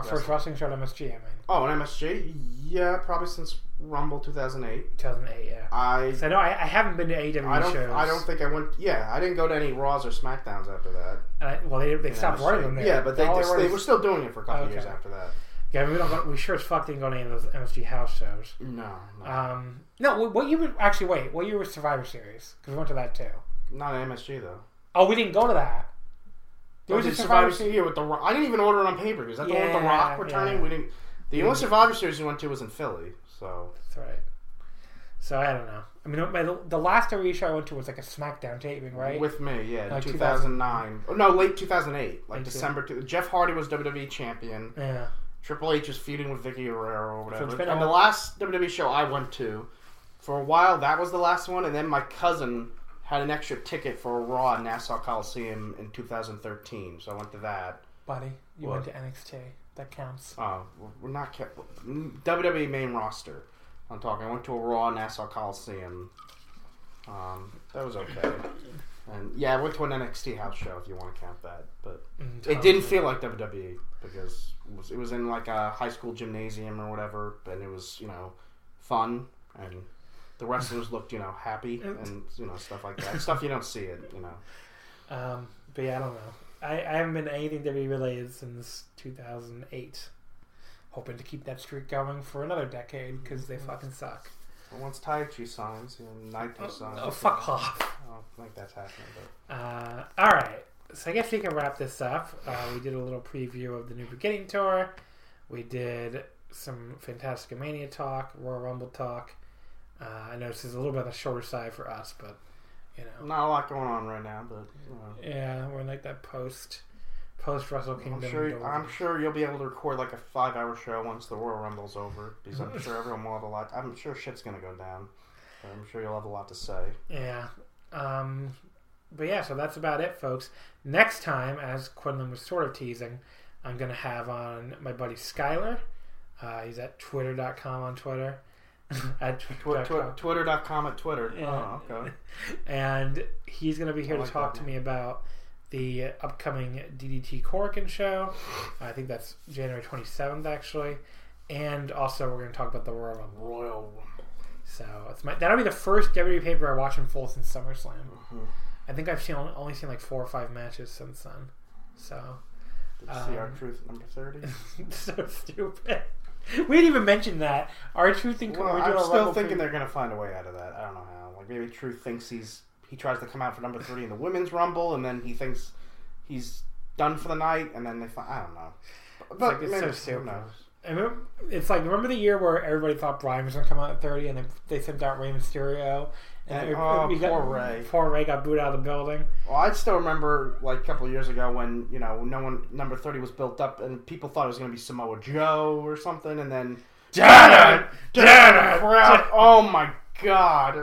Our first wrestling show at MSG. I mean, Oh, an MSG? Yeah, probably since Rumble two thousand eight. 2008. Yeah. I So no, I, I haven't been to AEW I don't. shows. I don't think I went. Yeah, I didn't go to any Raws or Smackdowns after that. And I, well, they, they stopped MSG. running them there. Yeah, but they just, were they were still doing it for a couple Okay. years after that. Yeah, we don't. Go, we sure as fuck didn't go to any of those MSG house shows. No, no Um, no, what year? was- Actually, wait. What year was Survivor Series? Because we went to that too. not an MSG though. Oh, we didn't go to that. There was a Survivor Survivor Series. Series with the. Rock- I didn't even order it on pay per view. Is that the one with the Rock returning? yeah. We didn't. The only Survivor Series we went to was in Philly. So That's right. So I don't know. I mean, my, the last WWE show I went to was like a SmackDown taping, right? with me, yeah, Like 2009. Oh, no, late 2008, like December. Two, Jeff Hardy was WWE champion. yeah. Triple H is feuding with Vickie Guerrero or whatever. it's and all- the last WWE show I went to, for a while, that was the last one. And then my cousin had an extra ticket for a Raw at Nassau Coliseum in 2013, so I went to that. Buddy, you What? went to NXT. That counts. Oh, we're not kept, WWE main roster. I'm talking. I went to a Raw Nassau Coliseum. Um, that was okay. And yeah, I went to an NXT house show if you want to count that, but Mm, it didn't feel like WWE because it was, it was in like a high school gymnasium or whatever, and it was you know fun and the wrestlers looked you know happy and you know stuff like that. stuff you don't see it, you know. Um, but yeah, I don't know. I, I haven't been to anything WWE related since 2008. Hoping to keep that streak going for another decade because they fucking suck. But once Taichi signs, you know, Naito signs. Oh, fuck off. I don't think that's happening, but Uh, all right. So I guess we can wrap this up. Uh, we did a little preview of the New Beginning tour. We did some Fantasticamania talk, Royal Rumble talk. Uh, I know this is a little bit on the shorter side for us, but you know, not a lot going on right now. But you know. yeah, we're in like that post post Wrestle Kingdom. I'm sure. I'm sure you'll be able to record like a five-hour show once the Royal Rumble's over, because I'm sure everyone will have a lot. I'm sure shit's gonna go down. I'm sure you'll have a lot to say. Yeah. Um, but yeah, so that's about it, folks. Next time, as Quinlan was sort of teasing, I'm going to have on my buddy Skyler. Uh, he's at twitter.com on Twitter. At Twi- twitter.com. twi- Twitter.com at Twitter. Yeah. Oh, okay. and he's going to be here I to talk to me about the upcoming DDT Corkin show. I think that's January 27th, actually. And also, we're going to talk about the Royal Rumble. Royal Rumble. So it's my, that'll be the first WWE paper I watch in full since SummerSlam. Mhm. I think I've seen only seen like four or five matches since then. So Did you see our Um, truth number thirty? so stupid. We didn't even mention that. R-Truth and Well, we're I'm still thinking pre- they're gonna find a way out of that. I don't know how. Like maybe Truth thinks he's he tries to come out for number thirty in the women's rumble, and then he thinks he's done for the night, and then they find I don't know. But, like, it's maybe- so who stupid. knows? I remember, it's like remember the year where everybody thought Bryan was gonna come out at thirty, and they, they sent out Rey Mysterio, And- oh, we got- poor Rey. Poor Rey got booed out of the building. Well, I still remember like a couple of years ago when you know no one number thirty was built up, and people thought it was gonna be Samoa Joe or something, and then! Damn it! Crowd. Oh my god!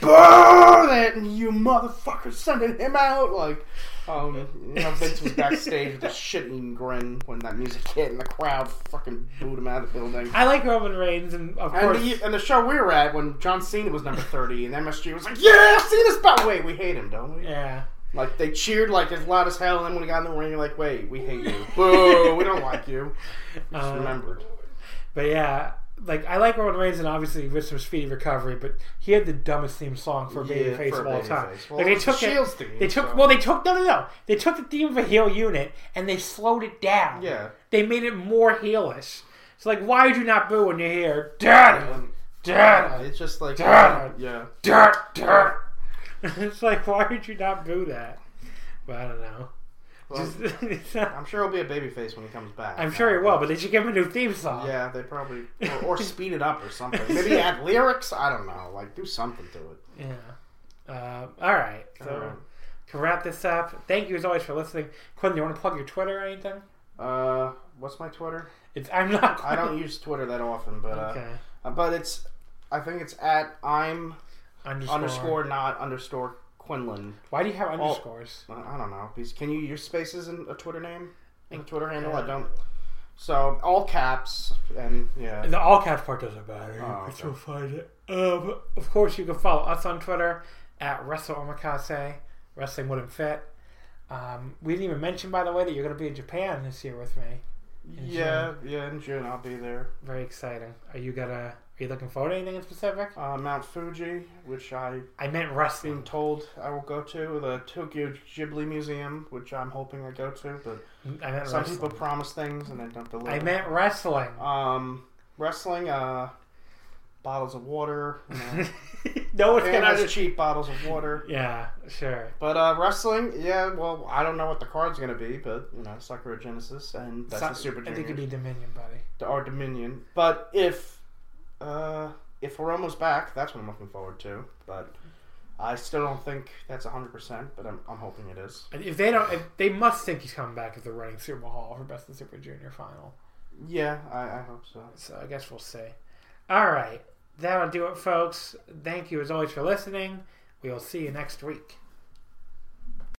Burn it, you motherfucker! Sending him out like, um, you know, Vince was backstage with a shit-eating grin when that music hit, and the crowd fucking booed him out of the building. I like Roman Reigns, and of And course, the, and the show we were at when John Cena was number thirty, and MSG was like, "Yeah, Cena's back." Wait, we hate him, don't we? yeah. Like they cheered like as loud as hell, and then when he got in the ring, you're like, "Wait, we hate you. Boo, we don't like you." Just Uh, remembered. But yeah, like I like Roman Reigns, and obviously with some speedy recovery. But he had the dumbest theme song for a Yeah, babyface of all time. Well, like they it's the took it, theme, they took so- well, they took no, no, no. They took the theme of a heel unit and they slowed it down. Yeah. they made it more heelish. So like, why would you not boo when you hear "Dad, Dad, It's just like it. yeah. Dad, Dad"? it's like, why would you not boo that? But I don't know. Well, Just, it's not- I'm sure he'll be a babyface when he comes back. I'm sure he will, but they should give him a new theme song. Yeah, they probably or, or speed it up or something. Maybe add lyrics. I don't know. Like do something to it. Yeah. Uh, all right. So All right. to wrap this up, thank you as always for listening. Quinn, you want to plug your Twitter or anything? Uh, what's my Twitter? It's I'm not. I don't use Twitter that often, but uh, Okay. uh, but it's I think it's at I'm Underscore. underscore not underscore Quinlan. Why do you have underscores? I I don't know. Because can you use spaces in a Twitter name? In a Twitter handle? I don't. So all caps and yeah. The all caps part doesn't matter. You Oh, can okay. still find it. Um, of course, you can follow us on Twitter at Wrestle Omakase, Wrestling Wouldn't Fit. Um, we didn't even mention, by the way, that you're going to be in Japan this year with me. in Yeah, yeah. In June I'll be there. Very exciting. Are you gonna? Are you looking forward to anything in specific? Uh, Mount Fuji, which I I meant been wrestling. told I will go to the Tokyo Ghibli Museum, which I'm hoping I go to, but I meant some wrestling. people promise things and they don't deliver. I meant wrestling. um, wrestling, uh, bottles of water, you know, no one's gonna. has cheap bottles of water. Yeah, sure. But uh, wrestling, yeah, well, I don't know what the card's gonna be, but you know, Sakura Genesis and that's the Super I think it'd be Dominion, buddy. our Dominion. But if, uh, if Hiromu's back, that's what I'm looking forward to. But I still don't think that's 100, percent but I'm, I'm hoping it is. And If they don't, if they must think he's coming back if they're running Sumo Hall for Best of Super Junior final. Yeah, I, I hope so. So I guess we'll see. All right, that'll do it, folks. Thank you as always for listening. We will see you next week.